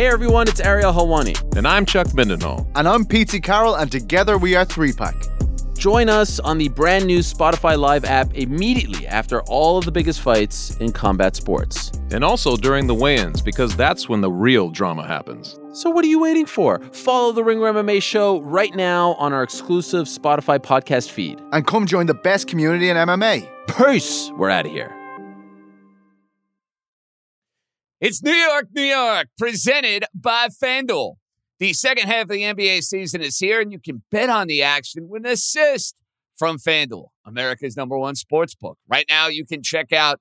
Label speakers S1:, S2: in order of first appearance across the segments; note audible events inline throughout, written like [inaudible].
S1: Hey everyone, it's Ariel Helwani.
S2: And I'm Chuck Mindenhall.
S3: And I'm Pete Carroll, and together we are Three Pack.
S1: Join us on the brand new Spotify Live app immediately after all of the biggest fights in combat sports.
S2: And also during the weigh ins, because that's when the real drama happens.
S1: So, what are you waiting for? Follow the Ringer MMA show right now on our exclusive Spotify podcast feed.
S3: And come join the best community in MMA.
S1: Peace! We're out of here.
S4: It's New York, New York, presented by FanDuel. The second half of the NBA season is here, and you can bet on the action with an assist from FanDuel, America's number one sports book. Right now, you can check out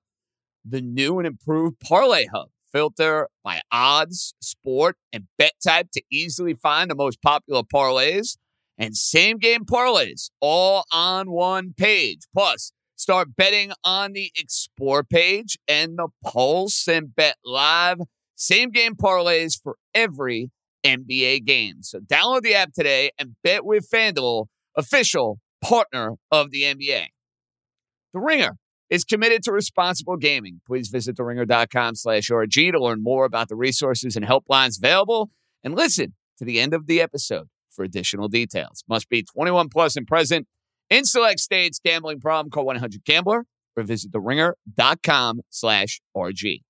S4: the new and improved Parlay Hub. Filter by odds, sport, and bet type to easily find the most popular parlays and same game parlays all on one page. Plus, Start betting on the Explore page and the Pulse and Bet Live. Same game parlays for every NBA game. So download the app today and bet with FanDuel, official partner of the NBA. The Ringer is committed to responsible gaming. Please visit theringer.com slash RG to learn more about the resources and helplines available and listen to the end of the episode for additional details. Must be 21 plus and present in select states, gambling problem, call 1-800-GAMBLER or visit theringer.com slash RG.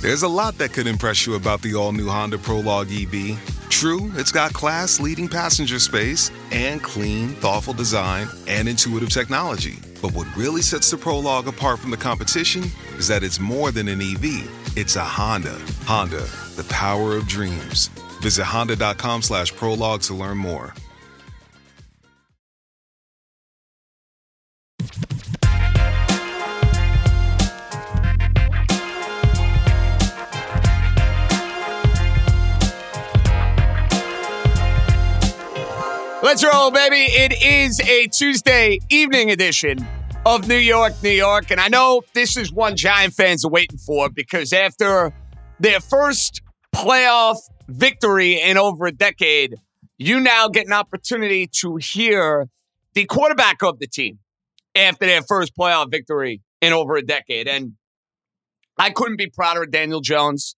S5: There's a lot that could impress you about the all-new Honda Prologue EV. True, it's got class-leading passenger space and clean, thoughtful design and intuitive technology. But what really sets the Prologue apart from the competition is that it's more than an EV. It's a Honda. Honda, the power of dreams. Visit honda.com slash prologue to learn more.
S4: Let's roll, baby. It is a Tuesday evening edition of New York, New York. And I know this is one Giant fans are waiting for because after their first playoff victory in over a decade, you now get an opportunity to hear the quarterback of the team after their first playoff victory in over a decade. And I couldn't be prouder of Daniel Jones.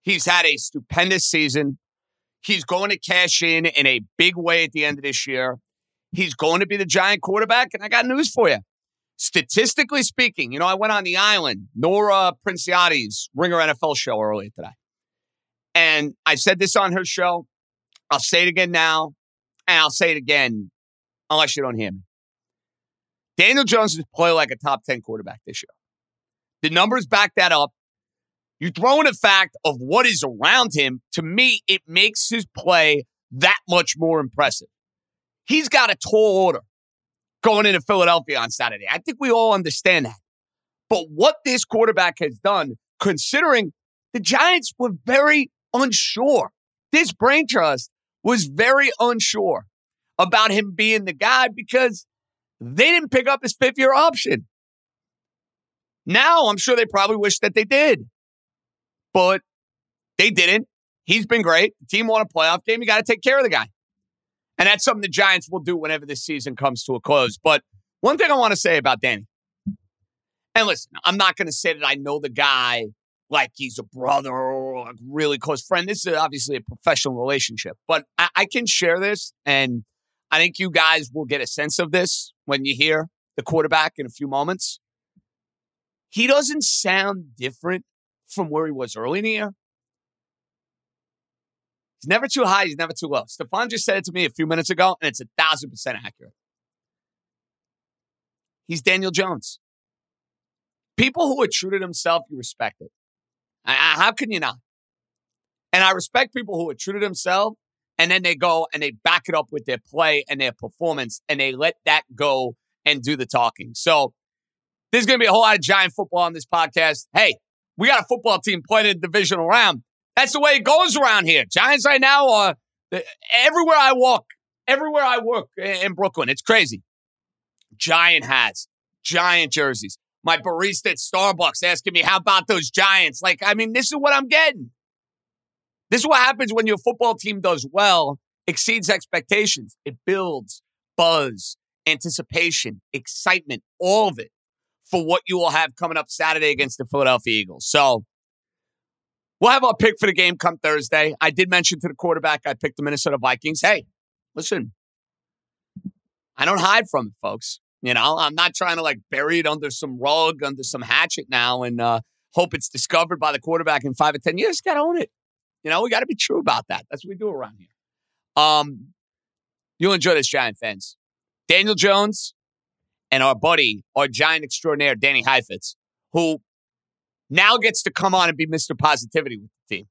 S4: He's had a stupendous season. He's going to cash in in a big way at the end of this year. He's going to be the giant quarterback. And I got news for you. Statistically speaking, you know, I went on the island, Nora Princiotti's Ringer NFL show earlier today. And I said this on her show. I'll say it again now, and I'll say it again unless you don't hear me. Daniel Jones is playing like a top 10 quarterback this year. The numbers back that up. You throw in the fact of what is around him, to me, it makes his play that much more impressive. He's got a tall order going into Philadelphia on Saturday. I think we all understand that. But what this quarterback has done, considering the Giants were very unsure, this brain trust was very unsure about him being the guy because they didn't pick up his fifth year option. Now I'm sure they probably wish that they did but they didn't. He's been great. The team won a playoff game. You got to take care of the guy. And that's something the Giants will do whenever this season comes to a close. But one thing I want to say about Danny, and listen, I'm not going to say that I know the guy like he's a brother or a really close friend. This is obviously a professional relationship, but I, I can share this. And I think you guys will get a sense of this when you hear the quarterback in a few moments. He doesn't sound different from where he was early in the year. He's never too high. He's never too low. Stefan just said it to me a few minutes ago, and it's a thousand percent accurate. He's Daniel Jones. People who are true to themselves, you respect it. How can you not? And I respect people who are true to themselves, and then they go and they back it up with their play and their performance, and they let that go and do the talking. So there's going to be a whole lot of giant football on this podcast. Hey, we got a football team playing in the divisional round. That's the way it goes around here. Giants right now are everywhere I walk, everywhere I work in Brooklyn. It's crazy. Giant hats, giant jerseys. My barista at Starbucks asking me, how about those Giants? Like, I mean, this is what I'm getting. This is what happens when your football team does well, exceeds expectations. It builds buzz, anticipation, excitement, all of it for what you will have coming up Saturday against the Philadelphia Eagles. So We'll have our pick for the game come Thursday. I did mention to the quarterback I picked the Minnesota Vikings. Hey, listen, I don't hide from it, folks. You know, I'm not trying to like bury it under some rug, under some hatchet now, and uh, hope it's discovered by the quarterback in five or ten years. Got to own it. You know, we got to be true about that. That's what we do around here. Um, you'll enjoy this, Giant fans. Daniel Jones and our buddy, our Giant extraordinaire, Danny Heifetz, who now gets to come on and be Mr. Positivity with the team.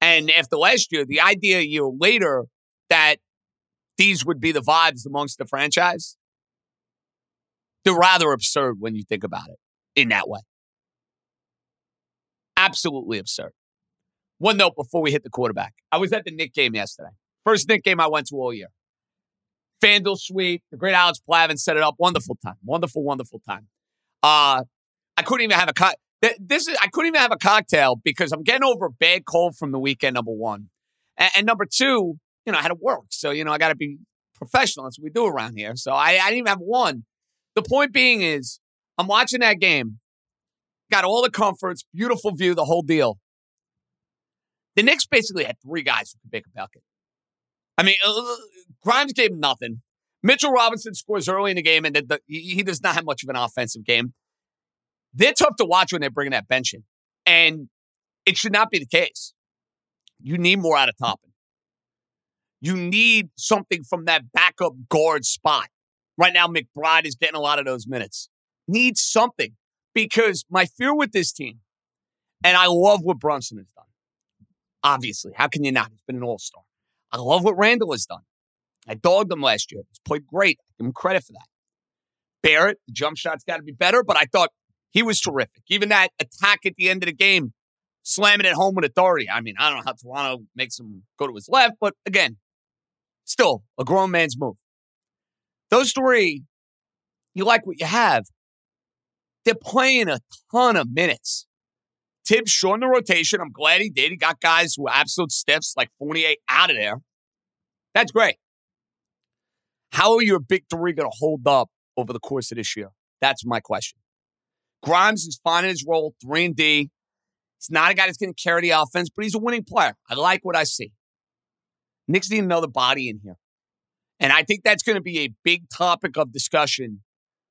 S4: And after last year, the idea a year later that these would be the vibes amongst the franchise, they're rather absurd when you think about it in that way. Absolutely absurd. One note before we hit the quarterback. I was at the Knick game yesterday. First Knick game I went to all year. FanDuel Suite, the great Alex Plavin set it up. Wonderful time. Wonderful, wonderful time. Uh, I couldn't even have a cut. This is I couldn't even have a cocktail because I'm getting over a bad cold from the weekend. Number one, and, and number two, you know, I had to work, so you know I got to be professional. That's what we do around here. So I, I didn't even have one. The point being is, I'm watching that game, got all the comforts, beautiful view, the whole deal. The Knicks basically had three guys who could make a bucket. I mean, uh, Grimes gave him nothing. Mitchell Robinson scores early in the game, and the, the, he does not have much of an offensive game. They're tough to watch when they're bringing that bench in. And it should not be the case. You need more out of Toppin. You need something from that backup guard spot. Right now, McBride is getting a lot of those minutes. Needs something because my fear with this team, and I love what Brunson has done. Obviously, how can you not? He's been an all star. I love what Randall has done. I dogged him last year. He's played great. I give him credit for that. Barrett, the jump shot's got to be better, but I thought he was terrific. Even that attack at the end of the game, slamming it home with authority. I mean, I don't know how Toronto makes him go to his left, but again, still a grown man's move. Those three, you like what you have. They're playing a ton of minutes. Thibs shortened the rotation. I'm glad he did. He got guys who are absolute stiffs like 48 out of there. That's great. How are your big three going to hold up over the course of this year? That's my question. Grimes is finding his role, 3 and D. He's not a guy that's going to carry the offense, but he's a winning player. I like what I see. Knicks need another body in here. And I think that's going to be a big topic of discussion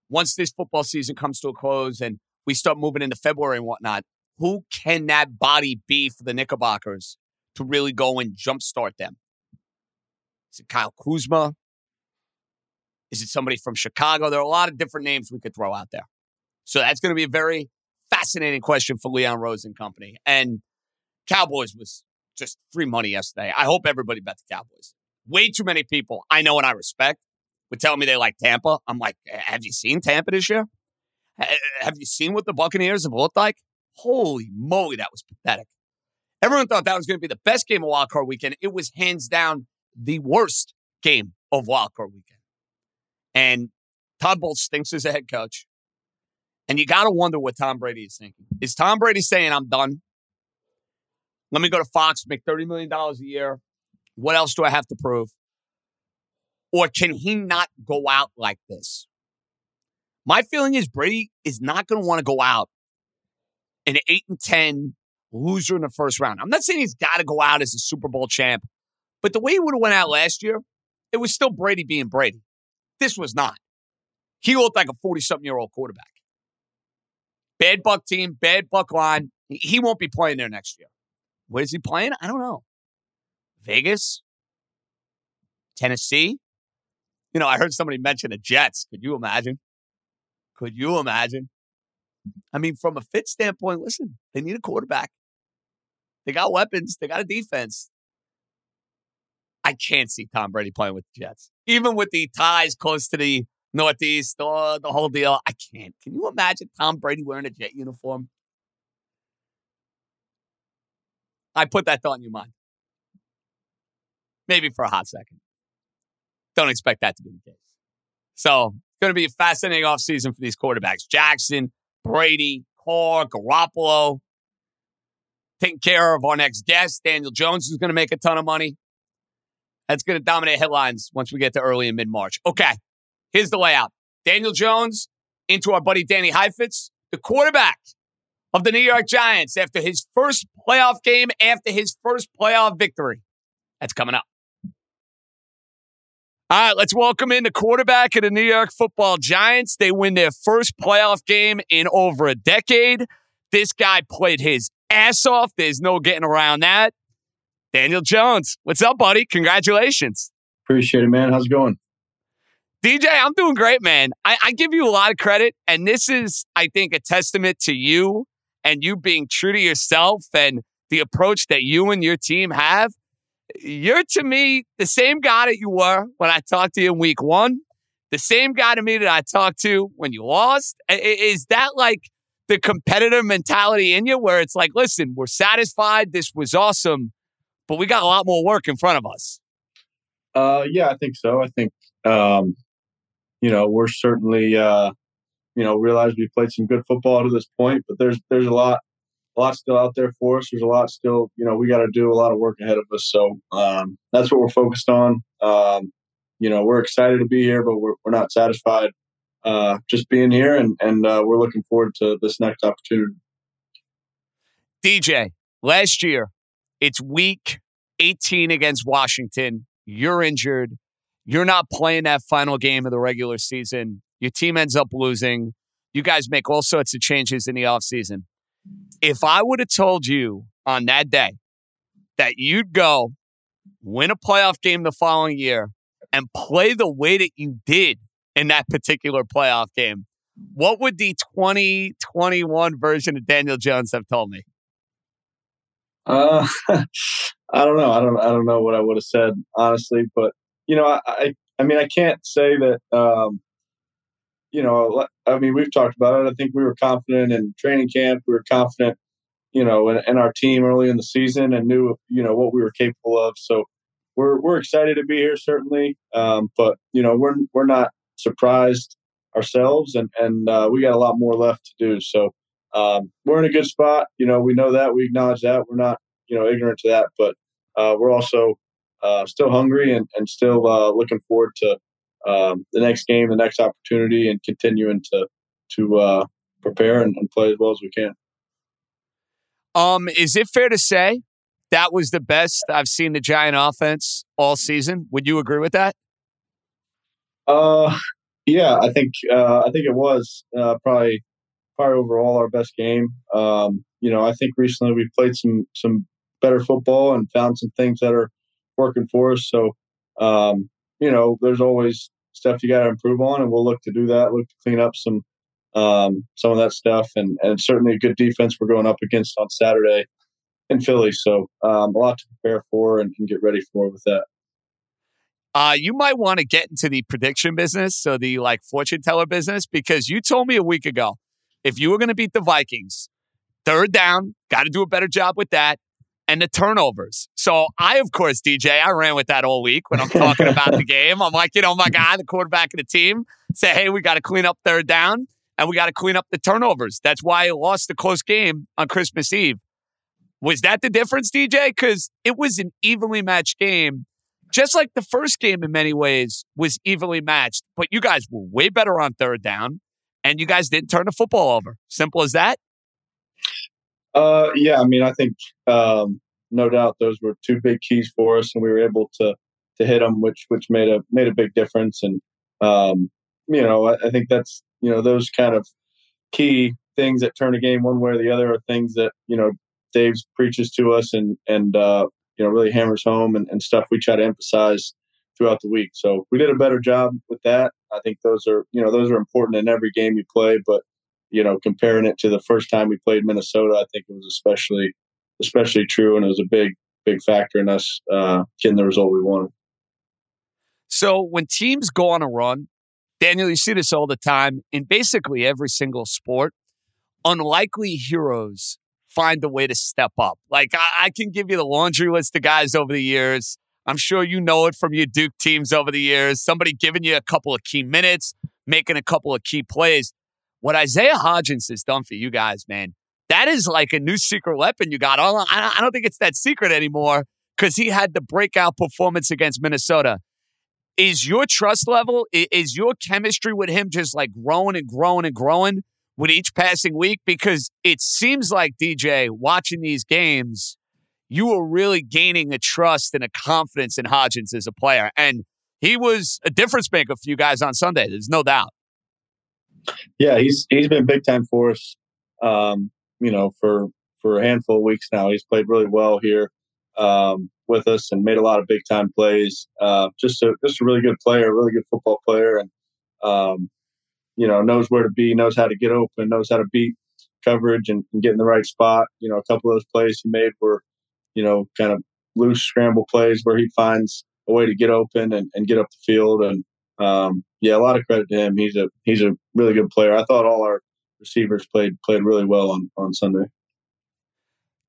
S4: once this football season comes to a close and we start moving into February and whatnot. Who can that body be for the Knickerbockers to really go and jumpstart them? Is it Kyle Kuzma? Is it somebody from Chicago? There are a lot of different names we could throw out there. So that's going to be a very fascinating question for Leon Rose and company. And Cowboys was just free money yesterday. I hope everybody bet the Cowboys. Way too many people I know and I respect would tell me they like Tampa. I'm like, have you seen Tampa this year? Have you seen what the Buccaneers have looked like? Holy moly, that was pathetic. Everyone thought that was going to be the best game of Wild Card Weekend. It was hands down the worst game of Wild Card Weekend. And Todd Bowles thinks as a head coach. And you got to wonder what Tom Brady is thinking. Is Tom Brady saying, I'm done? Let me go to Fox, make $30 million a year. What else do I have to prove? Or can he not go out like this? My feeling is Brady is not going to want to go out an 8 and 10 loser in the first round. I'm not saying he's got to go out as a Super Bowl champ, but the way he would have went out last year, it was still Brady being Brady. This was not. He looked like a 40 something year old quarterback. Bad Buck team, bad Buck line. He won't be playing there next year. Where is he playing? I don't know. Vegas? Tennessee? You know, I heard somebody mention the Jets. Could you imagine? Could you imagine? I mean, from a fit standpoint, listen, they need a quarterback. They got weapons, they got a defense. I can't see Tom Brady playing with the Jets. Even with the ties close to the Northeast, oh, the whole deal. I can't. Can you imagine Tom Brady wearing a jet uniform? I put that thought in your mind. Maybe for a hot second. Don't expect that to be the case. So it's going to be a fascinating offseason for these quarterbacks. Jackson, Brady, Carr, Garoppolo. Taking care of our next guest, Daniel Jones, who's going to make a ton of money. That's going to dominate headlines once we get to early and mid March. Okay. Here's the layout Daniel Jones into our buddy Danny Heifetz. The quarterback of the New York Giants after his first playoff game, after his first playoff victory. That's coming up. All right, let's welcome in the quarterback of the New York football Giants. They win their first playoff game in over a decade. This guy played his ass off. There's no getting around that. Daniel Jones, what's up, buddy? Congratulations.
S6: Appreciate it, man. How's it going?
S4: DJ, I'm doing great, man. I, I give you a lot of credit. And this is, I think, a testament to you and you being true to yourself and the approach that you and your team have you're to me the same guy that you were when I talked to you in week one, the same guy to me that I talked to when you lost. Is that like the competitive mentality in you where it's like, listen, we're satisfied. This was awesome, but we got a lot more work in front of us?
S6: Uh, yeah, I think so. I think, um, you know, we're certainly, uh, you know, realize we played some good football to this point, but there's, there's a lot a lot still out there for us. There's a lot still, you know, we got to do a lot of work ahead of us. So um, that's what we're focused on. Um, you know, we're excited to be here, but we're, we're not satisfied uh, just being here, and and uh, we're looking forward to this next opportunity.
S4: DJ, last year, it's week 18 against Washington. You're injured. You're not playing that final game of the regular season. Your team ends up losing. You guys make all sorts of changes in the offseason if I would have told you on that day that you'd go win a playoff game the following year and play the way that you did in that particular playoff game, what would the 2021 version of Daniel Jones have told me?
S6: Uh, [laughs] I don't know. I don't. I don't know what I would have said honestly, but you know, I, I, I mean, I can't say that. Um, you know, I mean, we've talked about it. I think we were confident in training camp. We were confident, you know, in, in, our team early in the season and knew, you know, what we were capable of. So we're we're excited to be here, certainly. Um, but you know, we're we're not surprised ourselves, and and uh, we got a lot more left to do. So um, we're in a good spot. You know, we know that. We acknowledge that. We're not, you know, ignorant to that. But uh, we're also uh, still hungry and, and still uh, looking forward to um, the next game, the next opportunity, and continuing to to uh, prepare and, and play as well as we can.
S4: Um, is it fair to say that was the best I've seen the Giant offense all season? Would you agree with that?
S6: Uh, yeah, I think uh, I think it was uh, probably probably overall our best game. Um, you know, I think recently we played some some better football and found some things that are working for us. So, um, you know, there's always stuff you got to improve on, and we'll look to do that. Look to clean up some um, some of that stuff, and and certainly a good defense we're going up against on Saturday in Philly. So um, a lot to prepare for and, and get ready for with that.
S4: Uh, you might want to get into the prediction business, so the like fortune teller business, because you told me a week ago if you were going to beat the Vikings, third down, got to do a better job with that and the turnovers. So I, of course, DJ, I ran with that all week when I'm talking about the [laughs] game. I'm like, you know, my guy, the quarterback of the team, say, hey, we got to clean up third down and we got to clean up the turnovers. That's why I lost the close game on Christmas Eve. Was that the difference, DJ? Because it was an evenly matched game, just like the first game in many ways was evenly matched. But you guys were way better on third down, and you guys didn't turn the football over. Simple as that.
S6: Uh, yeah, I mean, I think um, no doubt those were two big keys for us, and we were able to to hit them, which which made a made a big difference. And um, you know, I, I, think that's you know those kind of key things that turn a game one way or the other are things that you know Daboll preaches to us and and uh, you know really hammers home and, and stuff we try to emphasize throughout the week. So we did a better job with that. I think those are you know those are important in every game you play, but you know, comparing it to the first time we played Minnesota, I think it was especially especially true, and it was a big big factor in us uh, getting the result we wanted.
S4: So when teams go on a run, Daniel, you see this all the time in basically every single sport. Unlikely heroes find a way to step up. Like I, I can give you the laundry list of guys over the years. I'm sure you know it from your Duke teams over the years. Somebody giving you a couple of key minutes, making a couple of key plays. What Isaiah Hodgins has done for you guys, man, that is like a new secret weapon you got. I don't think it's that secret anymore because he had the breakout performance against Minnesota. Is your trust level, is your chemistry with him just like growing and growing and growing with each passing week? Because it seems like, DJ, watching these games, you were really gaining a trust and a confidence in Hodgins as a player. And he was a difference maker for you guys on Sunday. There's no doubt.
S6: Yeah, he's he's been big time for us. Um, you know, for for a handful of weeks now, he's played really well here um, with us and made a lot of big time plays. Uh, just a just a really good player, really good football player, and um, you know knows where to be, knows how to get open, knows how to beat coverage and, and, get in the right spot. You know, a couple of those plays he made were, you know, kind of loose scramble plays where he finds a way to get open and, and get up the field. And um, yeah, a lot of credit to him. He's a he's a really good player. I thought all our receivers played played really well on on Sunday.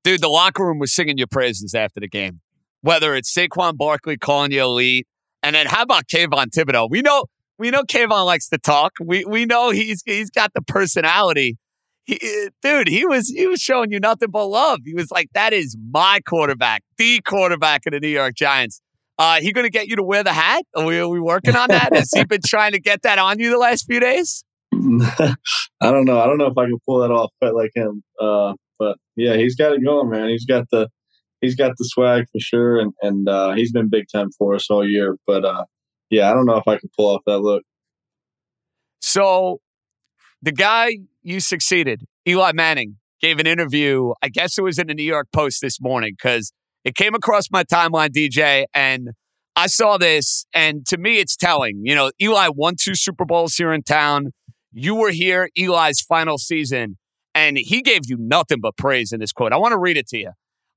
S4: Dude, the locker room was singing your praises after the game. Whether it's Saquon Barkley calling you elite, and then how about Kayvon Thibodeaux? We know we know Kayvon likes to talk. We we know he's he's got the personality. He, dude, he was he was showing you nothing but love. He was like, "That is my quarterback, the quarterback of the New York Giants." Uh, he going to get you to wear the hat? Are we, are we working on that? Has he been trying to get that on you the last few days? [laughs]
S6: I don't know. I don't know if I can pull that off quite like him. Uh, but yeah, he's got it going, man. He's got the he's got the swag for sure, and and uh, he's been big time for us all year. But uh, yeah, I don't know if I can pull off that look.
S4: So, the guy you succeeded, Eli Manning, gave an interview. I guess it was in the New York Post this morning because it came across my timeline, DJ, and I saw this, and to me, it's telling. You know, Eli won two Super Bowls here in town. You were here, Eli's final season, and he gave you nothing but praise in this quote. I want to read it to you.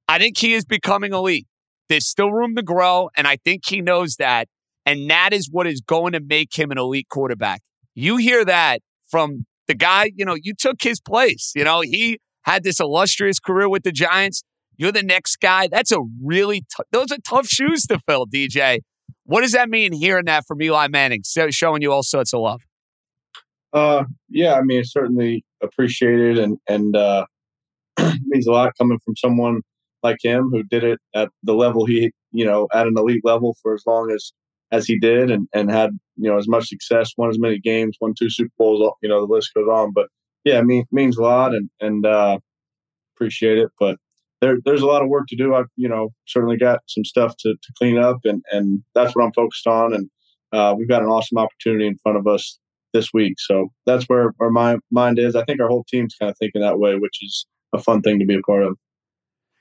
S4: I think he is becoming elite. There's still room to grow, and I think he knows that. And that is what is going to make him an elite quarterback. You hear that from the guy, you know, you took his place. You know, he had this illustrious career with the Giants. You're the next guy. That's a really, t- those are tough shoes to fill, DJ. What does that mean hearing that from Eli Manning, so showing you all sorts of love?
S6: Uh, yeah, I mean, it's certainly appreciated and, and, uh, [clears throat] means a lot coming from someone like him who did it at the level he, you know, at an elite level for as long as, as he did and, and had, you know, as much success, won as many games, won two Super Bowls, you know, the list goes on. But yeah, I mean, means a lot and, and, uh, appreciate it. But there, there's a lot of work to do. I've, you know, certainly got some stuff to, to clean up, and, and that's what I'm focused on. And uh, we've got an awesome opportunity in front of us this week. So that's where our mind, mind is. I think our whole team's kind of thinking that way, which is a fun thing to be a part of.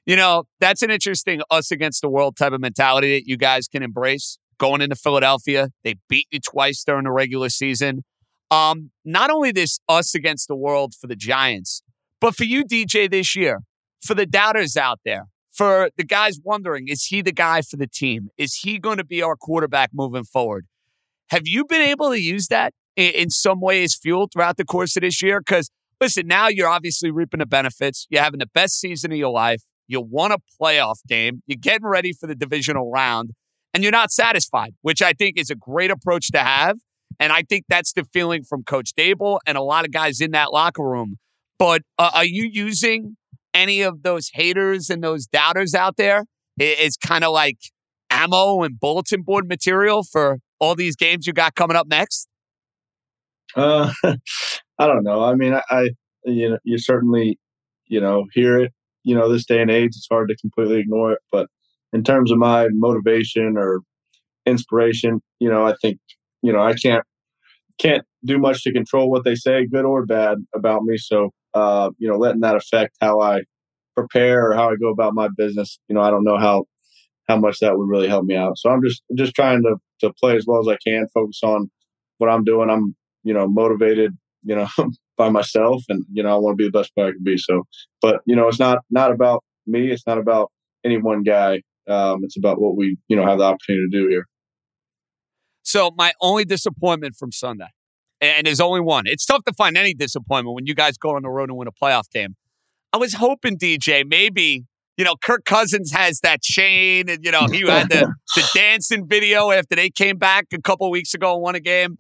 S4: You know, that's an interesting us against the world type of mentality that you guys can embrace. Going into Philadelphia, they beat you twice during the regular season. Um, not only this us against the world for the Giants, but for you, DJ, this year, for the doubters out there, for the guys wondering, is he the guy for the team? Is he going to be our quarterback moving forward? Have you been able to use that in, in some way as fuel throughout the course of this year? Because listen, now you're obviously reaping the benefits. You're having the best season of your life. You won a playoff game. You're getting ready for the divisional round, and you're not satisfied, which I think is a great approach to have. And I think that's the feeling from Coach Daboll and a lot of guys in that locker room. But uh, are you using any of those haters and those doubters out there is kind of like ammo and bulletin board material for all these games you got coming up next?
S6: Uh, [laughs] I don't know. I mean, I, I, you know, you certainly, you know, hear it. You know, this day and age, it's hard to completely ignore it. But in terms of my motivation or inspiration, you know, I think, you know, I can't can't do much to control what they say, good or bad, about me. So uh, you know, letting that affect how I prepare or how I go about my business. You know, I don't know how how much that would really help me out. So I'm just just trying to to play as well as I can, focus on what I'm doing. I'm you know motivated, you know, [laughs] by myself, and you know I want to be the best player I can be. So, but you know, it's not not about me. It's not about any one guy. Um, it's about what we you know have the opportunity to do here.
S4: So my only disappointment from Sunday and there's only one. It's tough to find any disappointment when you guys go on the road and win a playoff game. I was hoping, DJ, maybe, you know, Kirk Cousins has that chain and, you know, he had the, [laughs] the dancing video after they came back a couple weeks ago and won a game.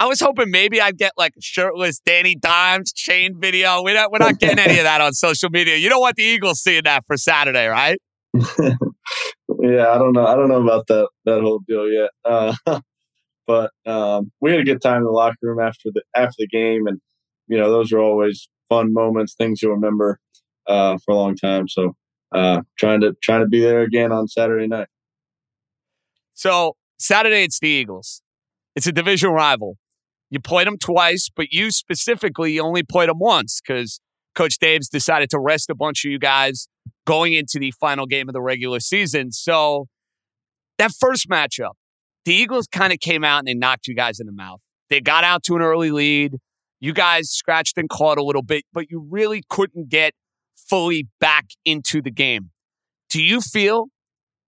S4: I was hoping maybe I'd get like a shirtless Danny Dimes chain video. We're not, we're not getting any of that on social media. You don't want the Eagles seeing that for Saturday, right? [laughs]
S6: yeah, I don't know. I don't know about that that whole deal yet. Uh, [laughs] but um, we had a good time in the locker room after the after the game, and you know, those are always fun moments, things you'll remember uh, for a long time. So uh, trying to trying to be there again on Saturday night.
S4: So Saturday it's the Eagles. It's a division rival. You played them twice, but you specifically only played them once because Coach Daboll decided to rest a bunch of you guys going into the final game of the regular season. So that first matchup, the Eagles kind of came out and they knocked you guys in the mouth. They got out to an early lead. You guys scratched and clawed a little bit, but you really couldn't get fully back into the game. Do you feel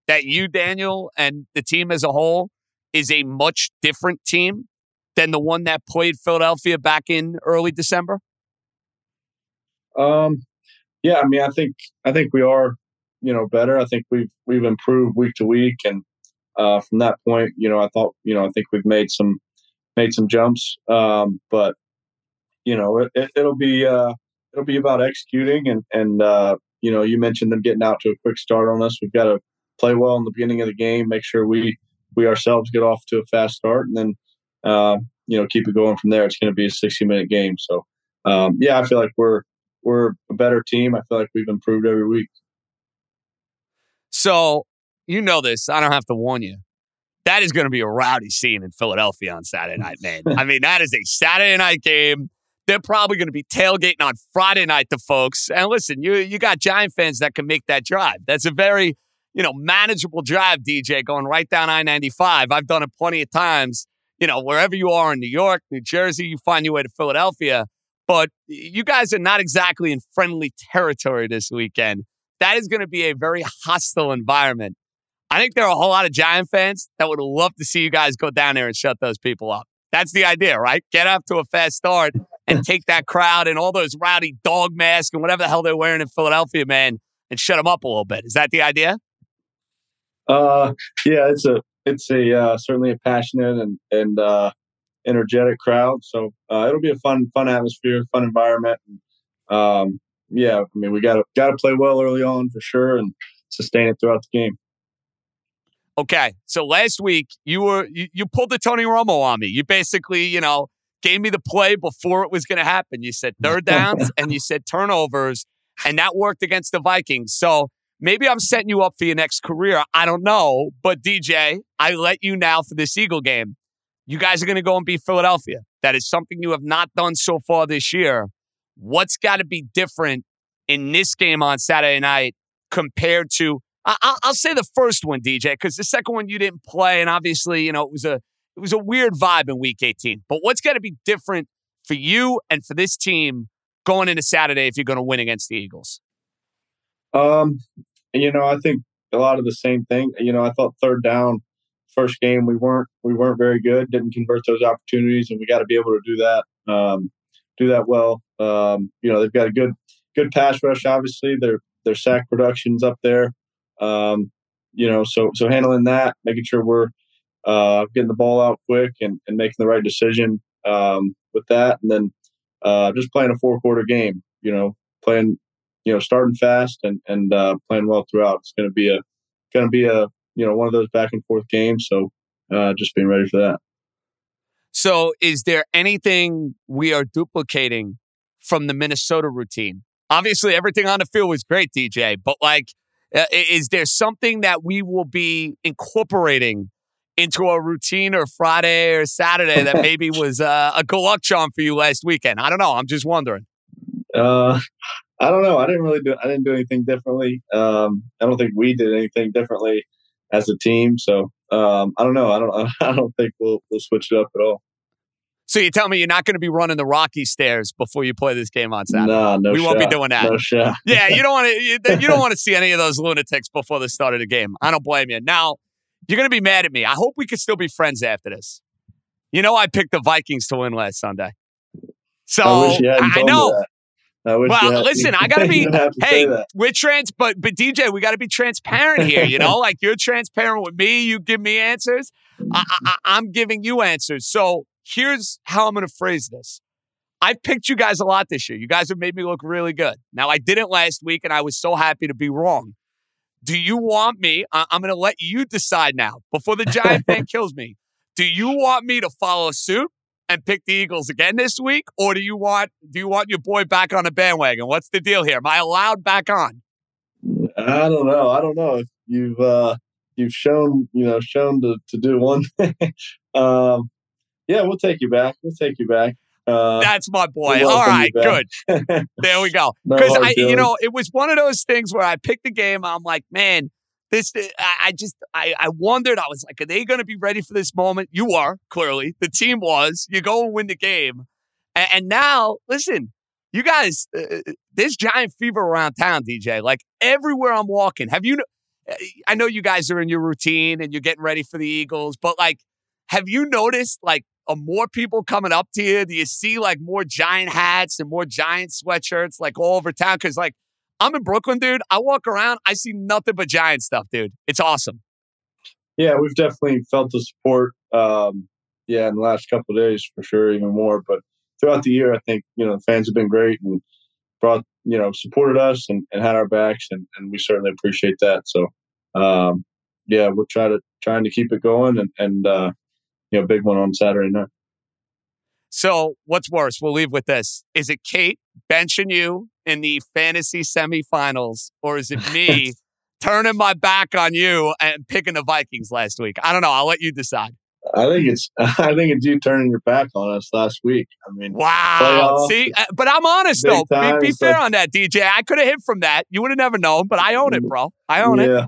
S4: that you, Daniel, and the team as a whole is a much different team than the one that played Philadelphia back in early December?
S6: Um, yeah, I mean, I think I think we are, you know, better. I think we've we've improved week to week, and uh, from that point, you know, I thought, you know, I think we've made some made some jumps, um, but you know, it, will it, be uh, it'll be about executing, and and uh, you know, you mentioned them getting out to a quick start on us. We've got to play well in the beginning of the game, make sure we we ourselves get off to a fast start, and then uh, you know keep it going from there. It's going to be a 60 minute game, so um, yeah, I feel like we're we're a better team. I feel like we've improved every week.
S4: So you know this. I don't have to warn you. That is going to be a rowdy scene in Philadelphia on Saturday night, man. [laughs] I mean, that is a Saturday night game. They're probably going to be tailgating on Friday night the folks. And listen, you you got Giant fans that can make that drive. That's a very you know, manageable drive, DJ, going right down I 95. I've done it plenty of times. You know, wherever you are in New York, New Jersey, you find your way to Philadelphia. But you guys are not exactly in friendly territory this weekend. That is going to be a very hostile environment. I think there are a whole lot of Giant fans that would love to see you guys go down there and shut those people up. That's the idea, right? Get up to a fast start and take that crowd and all those rowdy dog masks and whatever the hell they're wearing in Philadelphia, man, and shut them up a little bit. Is that the idea?
S6: Uh, yeah, it's a it's a uh, certainly a passionate and and uh, energetic crowd. So uh, it'll be a fun fun atmosphere, fun environment. And, um, yeah, I mean we got to got to play well early on for sure and sustain it throughout the game.
S4: Okay, so last week you were you, you pulled the Tony Romo on me. You basically you know gave me the play before it was going to happen. You said third [laughs] downs and you said turnovers, and that worked against the Vikings. So Maybe I'm setting you up for your next career. I don't know. But DJ, I let you now for this Eagle game. You guys are going to go and beat Philadelphia. That is something you have not done so far this year. What's got to be different in this game on Saturday night compared to, I- will say the first one, DJ, because the second one you didn't play. And obviously, you know, it was a, it was a weird vibe in week 18. But what's got to be different for you and for this team going into Saturday if you're going to win against the Eagles?
S6: Um, you know, I think a lot of the same thing. You know, I thought third down, first game we weren't we weren't very good. Didn't convert those opportunities, and we got to be able to do that. Um, do that well. Um, you know, they've got a good good pass rush. Obviously, their their sack production's up there. Um, you know, so so handling that, making sure we're uh, getting the ball out quick and, and making the right decision um, with that, and then uh, just playing a four quarter game. You know, playing you know, starting fast and and uh, playing well throughout. It's going to be a going to be a you know one of those back and forth games. So uh, just being ready for that.
S4: So, is there anything we are duplicating from the Minnesota routine? Obviously, everything on the field was great, DJ. But like, is there something that we will be incorporating? into a routine or Friday or Saturday that [laughs] maybe was uh, a good luck charm for you last weekend? I don't know. I'm just wondering.
S6: Uh, I don't know. I didn't really do. I didn't do anything differently. Um, I don't think we did anything differently as a team. So um, I don't know. I don't. [laughs] I don't think we'll we'll switch it up at all.
S4: So you tell me you're not going to be running the Rocky stairs before you play this game on Saturday?
S6: No, no.
S4: We
S6: shot.
S4: won't be doing that.
S6: No shot. [laughs]
S4: yeah, you don't want to. You, you [laughs] don't want to see any of those lunatics before the start of the game. I don't blame you. Now you're going to be mad at me. I hope we can still be friends after this. You know, I picked the Vikings to win last Sunday. So
S6: I,
S4: I know
S6: well,
S4: listen, I [laughs] gotta be. hey, we're trans, but but DJ, we gotta be transparent here. You know, like you're transparent with me. You give me answers. I, I, I'm giving you answers. So here's how I'm gonna phrase this. I've picked you guys a lot this year. You guys have made me look really good. Now I didn't last week, and I was so happy to be wrong. Do you want me? I, I'm gonna let you decide now before the Giant [laughs] fan kills me. Do you want me to follow suit, and pick the Eagles again this week, or do you want do you want your boy back on the bandwagon? What's the deal here? Am I allowed back on?
S6: I don't know. I don't know if you've uh, you've shown you know shown to, to do one [laughs] thing. um, yeah, we'll take you back. We'll take you back. Uh,
S4: That's my boy. All right, good. [laughs] There we go. Because I, you know, it was one of those things where I picked the game. I'm like, man, this. I, I just, I, I wondered. I was like, are they going to be ready for this moment? You are clearly. The team was. You go and win the game, and, and now, listen, you guys, uh, there's giant fever around town, DJ. Like everywhere I'm walking. Have you? I know you guys are in your routine and you're getting ready for the Eagles, but like, have you noticed like? Are more people coming up to you? Do you see like more giant hats and more giant sweatshirts like all over town? Because like I'm in Brooklyn, dude. I walk around, I see nothing but giant stuff, dude. It's awesome.
S6: yeah, we've definitely felt the support. Um, yeah, in the last couple of days for sure, even more. But throughout the year, I think you know the fans have been great and brought you know supported us and, and had our backs, and, and we certainly appreciate that. So um, yeah, we're trying to trying to keep it going, and and uh, you know, big one on Saturday night.
S4: So what's worse? We'll leave with this. Is it Kate benching you in the fantasy semifinals, or is it me [laughs] turning my back on you and picking the Vikings last week? I don't know. I'll let you decide.
S6: I think it's [laughs] I think it's you turning your back on us last week. I mean,
S4: Wow.
S6: Playoff.
S4: See, uh, but I'm honest though. Be,
S6: time.
S4: be
S6: It's
S4: fair
S6: like-
S4: on that, DJ. I could have hit from that. You would have never known, but I own it, bro. I own it.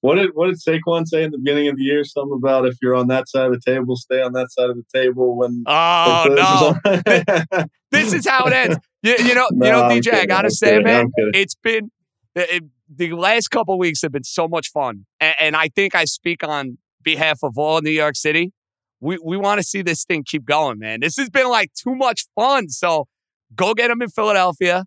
S6: What did what did Saquon say in the beginning of the year? Something about if you're on that side of the table, stay on that side of the table when.
S4: Oh no. [laughs] this is how it ends. You, you know,
S6: No,
S4: you know,
S6: I'm
S4: DJ. I gotta
S6: I'm
S4: say,
S6: kidding.
S4: man, it's been it, the last couple of weeks have been so much fun, and, and I think I speak on behalf of all New York City. We we want to see this thing keep going, man. This has been like too much fun. So go get them in Philadelphia.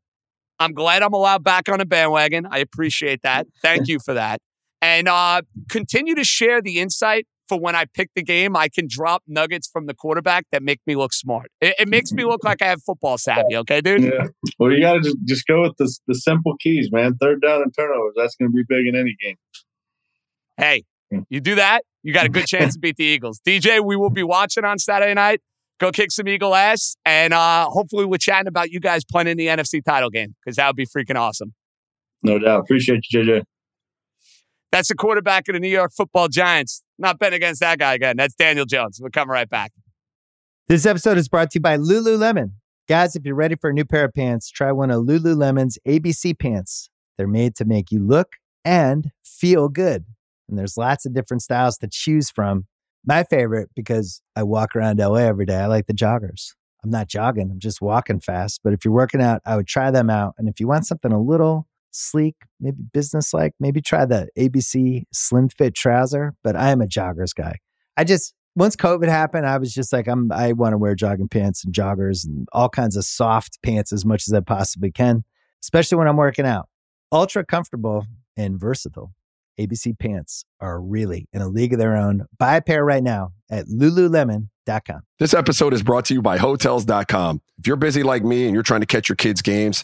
S4: I'm glad I'm allowed back on the bandwagon. I appreciate that. Thank you for that. And uh, continue to share the insight for when I pick the game. I can drop nuggets from the quarterback that make me look smart. It, it makes me look like I have football savvy. Okay, dude.
S6: Yeah. Well, you got to just, just go with the the simple keys, man. Third down and turnovers. That's going to be big in any game.
S4: Hey, you do that, you got a good chance to beat the Eagles. DJ, we will be watching on Saturday night. Go kick some Eagle ass, and uh, hopefully we're chatting about you guys playing in the NFC title game because that would be freaking awesome.
S6: No doubt. Appreciate you, JJ.
S4: That's the quarterback of the New York Football Giants. Not betting against that guy again. That's Daniel Jones. We're coming right back.
S7: This episode is brought to you by Lululemon. Guys, if you're ready for a new pair of pants, try one of Lululemon's ABC pants. They're made to make you look and feel good. And there's lots of different styles to choose from. My favorite, because I walk around LA every day, I like the joggers. I'm not jogging, I'm just walking fast. But if you're working out, I would try them out. And if you want something a little sleek, maybe business like, maybe try the ABC Slim Fit trouser. But I am a joggers guy. I just, once COVID happened, I was just like, I'm, I want to wear jogging pants and joggers and all kinds of soft pants as much as I possibly can, especially when I'm working out. Ultra comfortable and versatile. ABC pants are really in a league of their own. Buy a pair right now at lululemon.com.
S8: This episode is brought to you by Hotels.com. If you're busy like me and you're trying to catch your kids' games,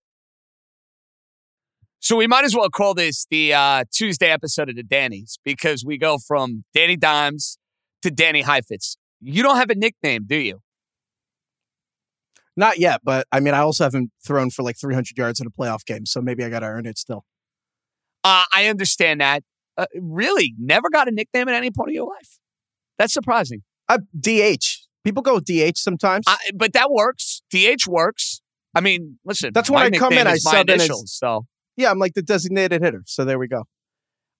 S4: So we might as well call this the uh, Tuesday episode of the Danny's because we go from Danny Dimes to Danny Heifetz. You don't have a nickname, do you?
S9: Not yet, but I mean, I also haven't thrown for like 300 yards in a playoff game, so maybe I got to earn it still.
S4: Uh, I understand that. Uh, really, never got a nickname at any point of your life. That's surprising.
S9: I, DH. People go with DH sometimes.
S4: I, but that works. DH works. I mean, listen.
S9: That's when I come in, I
S4: is my
S9: in as-
S4: initials, so
S9: yeah, I'm like the designated hitter. So there we go.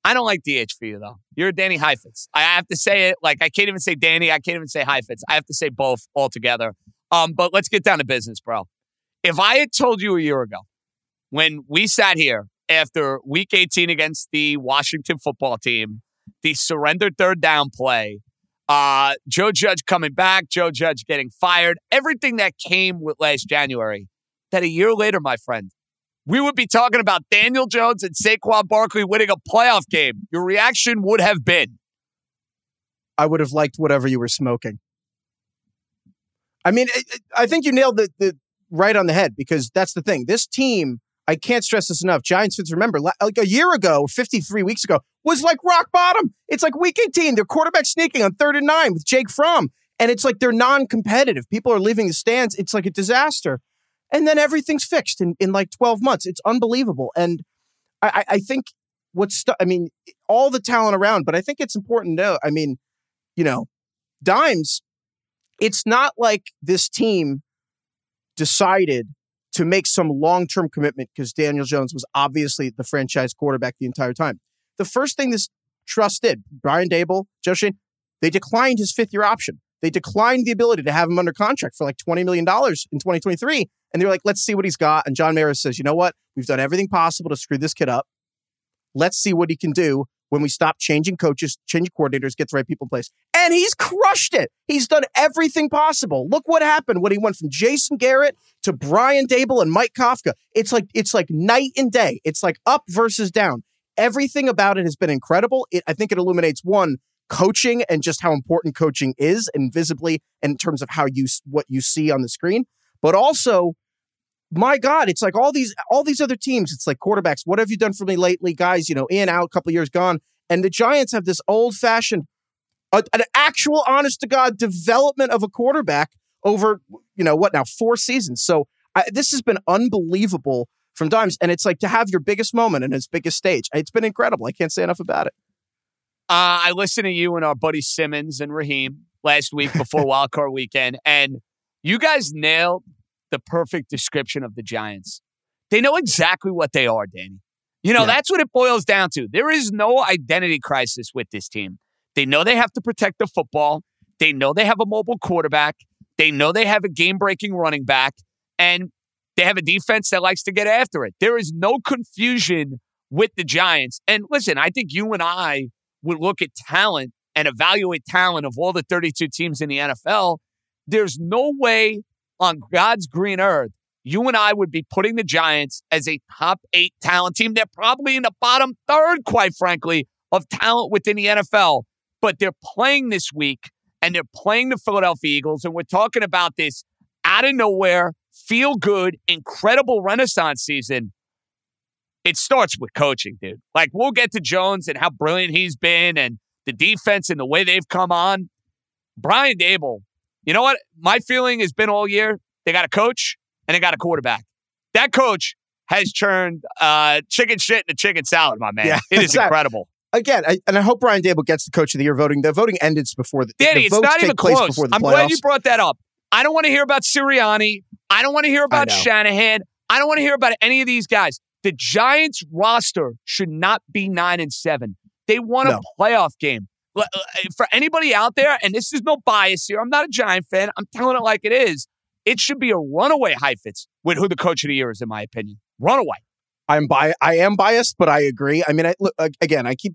S4: I don't like DH for you though. You're Danny Heifetz. I have to say it. Like I can't even say Danny. I can't even say Heifetz. I have to say both altogether. Um, but let's get down to business, bro. If I had told you a year ago when we sat here after week 18 against the Washington football team, the surrender third down play, Uh, Joe Judge coming back, Joe Judge getting fired, everything that came with last January. That a year later, my friend, we would be talking about Daniel Jones and Saquon Barkley winning a playoff game. Your reaction would have been
S9: I would have liked whatever you were smoking. I mean, I- think you nailed the, the right on the head because that's the thing. This team, I can't stress this enough. Giants fans remember, like a year ago, 53 weeks ago, was like rock bottom. It's like week 18. Their quarterback sneaking on third and nine with Jake Fromm. And it's like they're non competitive. People are leaving the stands. It's like a disaster. And then everything's fixed in, in like 12 months. It's unbelievable. And I, I, think what's, stu- I mean, all the talent around, but I think it's important to know. I mean, you know, Dimes, it's not like this team decided to make some long term commitment because Daniel Jones was obviously the franchise quarterback the entire time. The first thing this trust did, Brian Daboll, Joe Schoen, they declined his fifth year option. They declined the ability to have him under contract for like $20 million in 2023. And they were like, let's see what he's got. And John Mara says, you know what? We've done everything possible to screw this kid up. Let's see what he can do when we stop changing coaches, changing coordinators, get the right people in place. And he's crushed it. He's done everything possible. Look what happened when he went from Jason Garrett to Brian Daboll and Mike Kafka. It's like it's like night and day. It's like up versus down. Everything about it has been incredible. It, I think it illuminates one coaching and just how important coaching is, invisibly in terms of how you what you see on the screen, but also my God, it's like all these all these other teams. It's like quarterbacks. What have you done for me lately, guys? You know, in out, a couple years gone, and the Giants have this old fashioned, an actual, honest to God development of a quarterback over you know what now four seasons. So I, this has been unbelievable from Dimes, and it's like to have your biggest moment and its biggest stage. It's been incredible. I can't say enough about it.
S4: Uh, I listened to you and our buddy Simmons and Raheem last week before [laughs] Wildcard Weekend, and you guys nailed the perfect description of the Giants. They know exactly what they are, Danny. You know,
S9: Yeah.
S4: that's what it boils down to. There is no identity crisis with this team. They know they have to protect the football. They know they have a mobile quarterback. They know they have a game breaking running back. And they have a defense that likes to get after it. There is no confusion with the Giants. And listen, I think you and I would look at talent and evaluate talent of all the 32 teams in the NFL. There's no way on God's green earth you and I would be putting the Giants as a top eight talent team. They're probably in the bottom third, quite frankly, of talent within the NFL. But they're playing this week and they're playing the Philadelphia Eagles. And we're talking about this out of nowhere, feel good, incredible renaissance season. It starts with coaching, dude. Like, we'll get to Jones and how brilliant he's been and the defense and the way they've come on. Brian Daboll, you know what? My feeling has been all year they got a coach and they got a quarterback. That coach has turned uh, chicken shit into chicken salad, my man.
S9: Yeah,
S4: it is incredible.
S9: Again, I, and I hope Brian Daboll gets the coach of the year voting. The voting ended before the,
S4: Danny,
S9: the
S4: it's not even close.
S9: before the
S4: I'm
S9: playoffs.
S4: glad you brought that up. I don't want to hear about Sirianni. I don't want to hear about. Shanahan. I don't want to hear about any of these guys. The Giants roster should not be nine and seven. They won a playoff game. L- uh, For anybody out there, and this is no bias here, I'm not a Giant fan. I'm telling it like it is. It should be a runaway Heifetz with who the coach of the year is, in my opinion. Runaway.
S9: I'm bi- I am biased, but I agree. I mean, I, look, again, I keep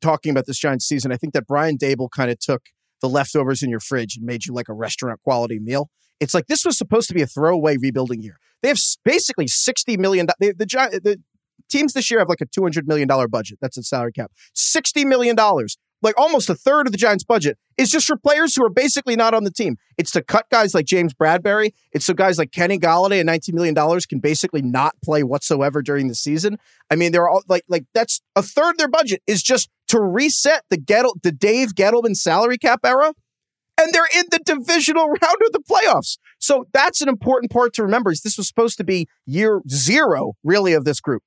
S9: talking about this Giants season. I think that Brian Daboll kind of took the leftovers in your fridge and made you like a restaurant quality meal. It's like this was supposed to be a throwaway rebuilding year. They have basically sixty million. They, the the teams this year have like a two hundred million dollar budget. That's a salary cap. Sixty million dollars, like almost a third of the Giants' budget, is just for players who are basically not on the team. It's to cut guys like James Bradberry. It's so guys like Kenny Golladay and nineteen million dollars can basically not play whatsoever during the season. I mean, they're all like like that's a third of their budget is just to reset the Gettle the Dave Gettleman salary cap era and they're in the divisional [laughs] round of the playoffs. So that's an important part to remember. Is this was supposed to be year zero, really, of this group.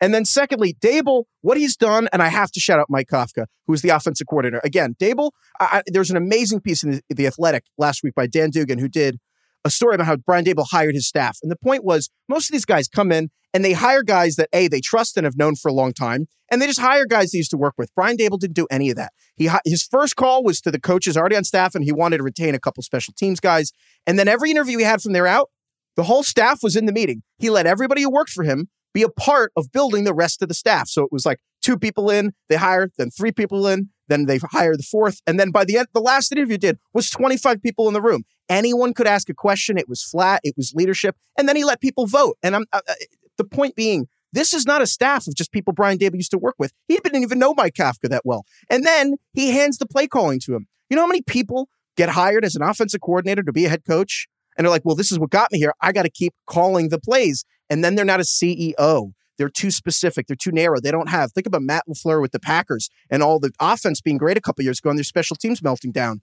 S9: And then secondly, Daboll, what he's done, and I have to shout out Mike Kafka, who's the offensive coordinator. Again, Daboll, I, I, there's an amazing piece in the, the Athletic last week by Dan Duggan, who did a story about how Brian Daboll hired his staff. And the point was, most of these guys come in and they hire guys that A, they trust and have known for a long time, and they just hire guys they used to work with. Brian Daboll didn't do any of that. He his first call was to the coaches already on staff, and he wanted to retain a couple special teams guys. And then every interview he had from there out, the whole staff was in the meeting. He let everybody who worked for him be a part of building the rest of the staff. So it was like two people in, they hire, then three people in, Then they hire the fourth. And then by the end, the last interview did was 25 people in the room. Anyone could ask a question. It was flat. It was leadership. And then he let people vote. And I'm uh, uh the point being, this is not a staff of just people Brian Daboll used to work with. He didn't even know Mike Kafka that well. And then he hands the play calling to him. You know how many people get hired as an offensive coordinator to be a head coach? And they're like, well, this is what got me here. I got to keep calling the plays. And then they're not a CEO. They're too specific. They're too narrow. They don't have. Think about Matt LaFleur with the Packers and all the offense being great a couple years ago and their special teams melting down.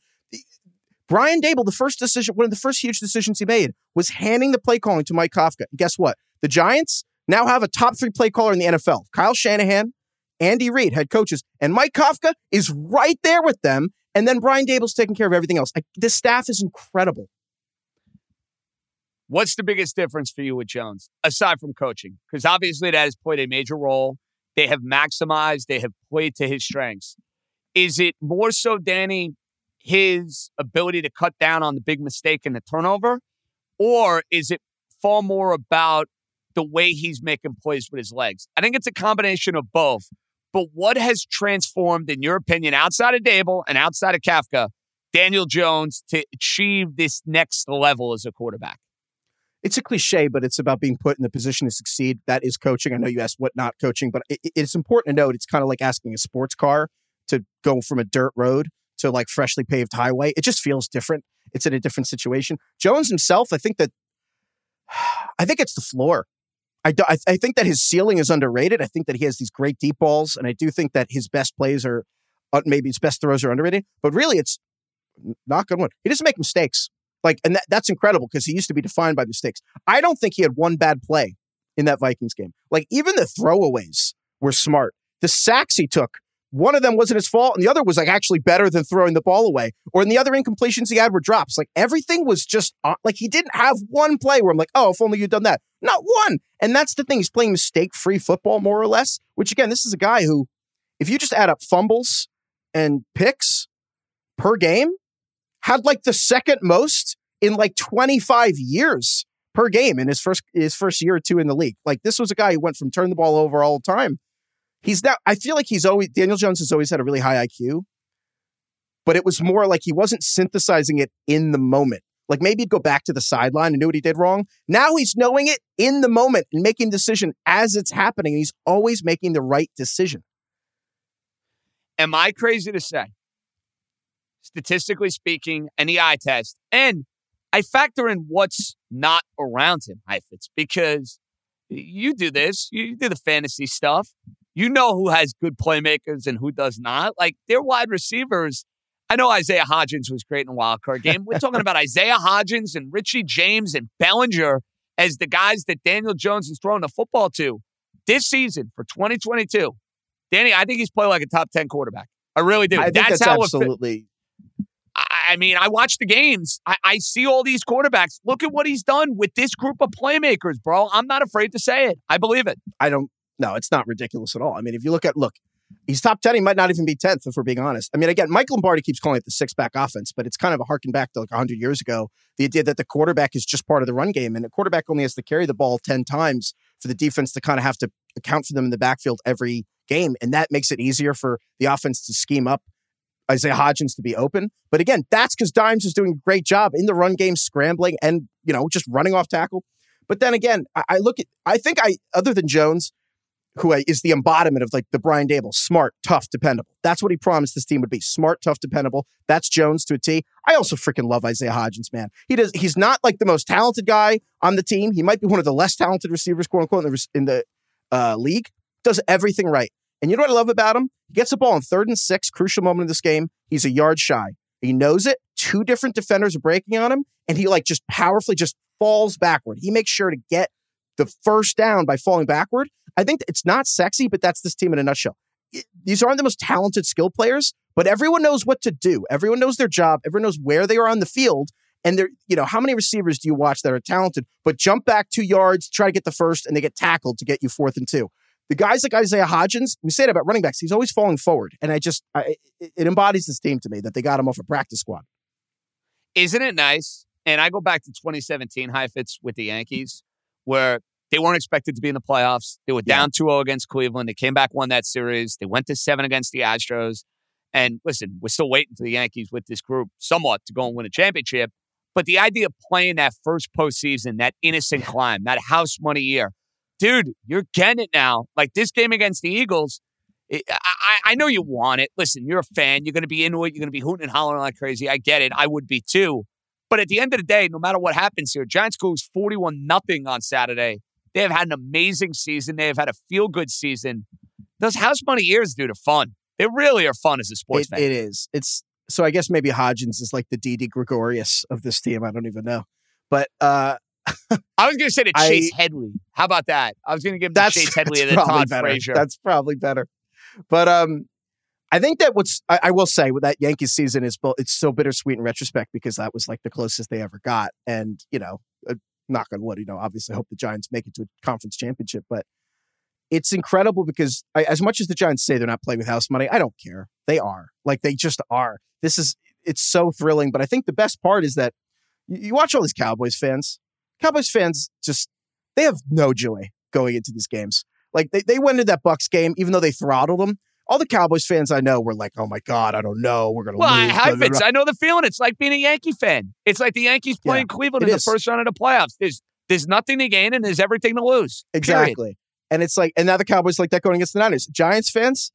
S9: Brian Daboll, the first decision, one of the first huge decisions he made was handing the play calling to Mike Kafka. And guess what? The Giants now have a top three play caller in the NFL Kyle Shanahan, Andy Reid, head coaches, and Mike Kafka is right there with them. And then Brian Daboll's taking care of everything else. Like, this staff is incredible.
S4: What's the biggest difference for you with Jones, aside from coaching? Because obviously that has played a major role. They have maximized, they have played to his strengths. Is it more so, Danny, his ability to cut down on the big mistake and the turnover? Or is it far more about the way he's making plays with his legs? I think it's a combination of both. But what has transformed, in your opinion, outside of Daboll and outside of Kafka, Daniel Jones to achieve this next level as a quarterback?
S9: It's a cliche, but it's about being put in the position to succeed. That is coaching. I know you asked what not coaching, but it, it's important to note it's kind of like asking a sports car to go from a dirt road to like freshly paved highway. It just feels different. It's in a different situation. Jones himself, I think that, [sighs] I think it's the floor. I, do, I, I think that his ceiling is underrated. I think that he has these great deep balls, and I do think that his best plays are, uh, maybe his best throws are underrated. But really, it's not good one. He doesn't make mistakes. Like, and that, that's incredible because he used to be defined by mistakes. I don't think he had one bad play in that Vikings game. Like, even the throwaways were smart. The sacks he took, one of them wasn't his fault, and the other was like actually better than throwing the ball away. Or in the other incompletions he had were drops. Like everything was just like he didn't have one play where I'm like, oh, if only you'd done that. Not one. And that's the thing. He's playing mistake free football, more or less, which again, this is a guy who, if you just add up fumbles and picks per game, had like the second most in like 25 years per game in his first his first year or two in the league. Like this was a guy who went from turn the ball over all the time. He's now I feel like he's always Daniel Jones has always had a really high IQ, but it was more like he wasn't synthesizing it in the moment. Like maybe he'd go back to the sideline and knew what he did wrong. Now he's knowing it in the moment and making decision as it's happening. He's always making the right decision.
S4: Am I crazy to say statistically speaking, and the eye test, and I factor in what's not around him, Heifetz, because you do this, you do the fantasy stuff. You know who has good playmakers and who does not. Like their wide receivers. I know Isaiah Hodgins was great in the wild card game. We're talking about Isaiah Hodgins and Richie James and Bellinger as the guys that Daniel Jones is throwing the football to this season for 2022. Danny, I think he's playing like a top 10 quarterback. I really do.
S9: I that's, that's how absolutely
S4: I mean, I watch the games. I, I, see all these quarterbacks. Look at what he's done with this group of playmakers, bro. I'm not afraid to say it. I believe it.
S9: I don't. No, it's not ridiculous at all. I mean, if you look at look, he's top ten. He might not even be tenth if we're being honest. I mean, again, Mike Lombardi keeps calling it the six back offense, but it's kind of a harken back to like hundred years ago. The idea that the quarterback is just part of the run game, and the quarterback only has to carry the ball ten times for the defense to kind of have to account for them in the backfield every game, and that makes it easier for the offense to scheme up Isaiah Hodgins to be open. But again, that's because Dimes is doing a great job in the run game, scrambling and, you know, just running off tackle. But then again, I, I look at, I think I, other than Jones, who is the embodiment of like the Brian Daboll, smart, tough, dependable. That's what he promised this team would be smart, tough, dependable. That's Jones to a T. I also freaking love Isaiah Hodgins, man. He does, he's not like the most talented guy on the team. He might be one of the less talented receivers, quote unquote, in the, in the uh, league. Does everything right. And you know what I love about him? Gets the ball in third and six, crucial moment of this game. He's a yard shy. He knows it. Two different defenders are breaking on him, and he like just powerfully just falls backward. He makes sure to get the first down by falling backward. I think it's not sexy, but that's this team in a nutshell. these aren't the most talented skill players, but everyone knows what to do. Everyone knows their job. Everyone knows where they are on the field. And they're, you know, how many receivers do you watch that are talented, but jump back two yards, try to get the first, and they get tackled to get you fourth and two? The guys like Isaiah Hodgins, we say it about running backs, he's always falling forward. And I just, I, it embodies this team to me that they got him off a practice squad.
S4: Isn't it nice? And I go back to 2017 Heifetz with the Yankees, where they weren't expected to be in the playoffs. They were down 2 0 against Cleveland. They came back, won that series. They went to seven against the Astros. And listen, we're still waiting for the Yankees with this group somewhat to go and win a championship. But the idea of playing that first postseason, that innocent climb, that house money year, dude, you're getting it now. Like this game against the Eagles, it, I, I know you want it. Listen, you're a fan. You're going to be into it. You're going to be hooting and hollering like crazy. I get it. I would be too. But at the end of the day, no matter what happens here, Giants goes 41 nothing on Saturday. They have had an amazing season. They have had a feel good season. Those house money years, dude, are fun. They really are fun as a sports
S9: It,
S4: fan.
S9: it is. It's so I guess maybe Hodgins is like the Didi Gregorius of this team. I don't even know. But uh [laughs]
S4: I was going to say to
S9: I-
S4: Chase Headley. How about that? I was going to give
S9: that's
S4: Chase Headley and then Todd
S9: better.
S4: Frazier.
S9: That's probably better. But um I think that what's I, I will say with that Yankees season is it's so bittersweet in retrospect because that was like the closest they ever got. And, you know, uh, knock on wood, you know, obviously hope the Giants make it to a conference championship, but it's incredible because I, as much as the Giants say they're not playing with house money, I don't care. They are. Like they just are. This is it's so thrilling. But I think the best part is that you, you watch all these Cowboys fans. Cowboys fans just they have no joy going into these games. Like they, they went into that Bucks game, even though they throttled them. All the Cowboys fans I know were like, "Oh my god, I don't know, we're gonna
S4: Well, I,
S9: lose."
S4: hi,
S9: blah, blah, blah.
S4: I know the feeling. It's like being a Yankee fan. It's like the Yankees
S9: Yeah,
S4: playing Cleveland
S9: it
S4: in the first round of the playoffs. There's there's nothing to gain and there's everything to lose. Period.
S9: Exactly. And it's like, and now the Cowboys like that going against the Niners. Giants fans,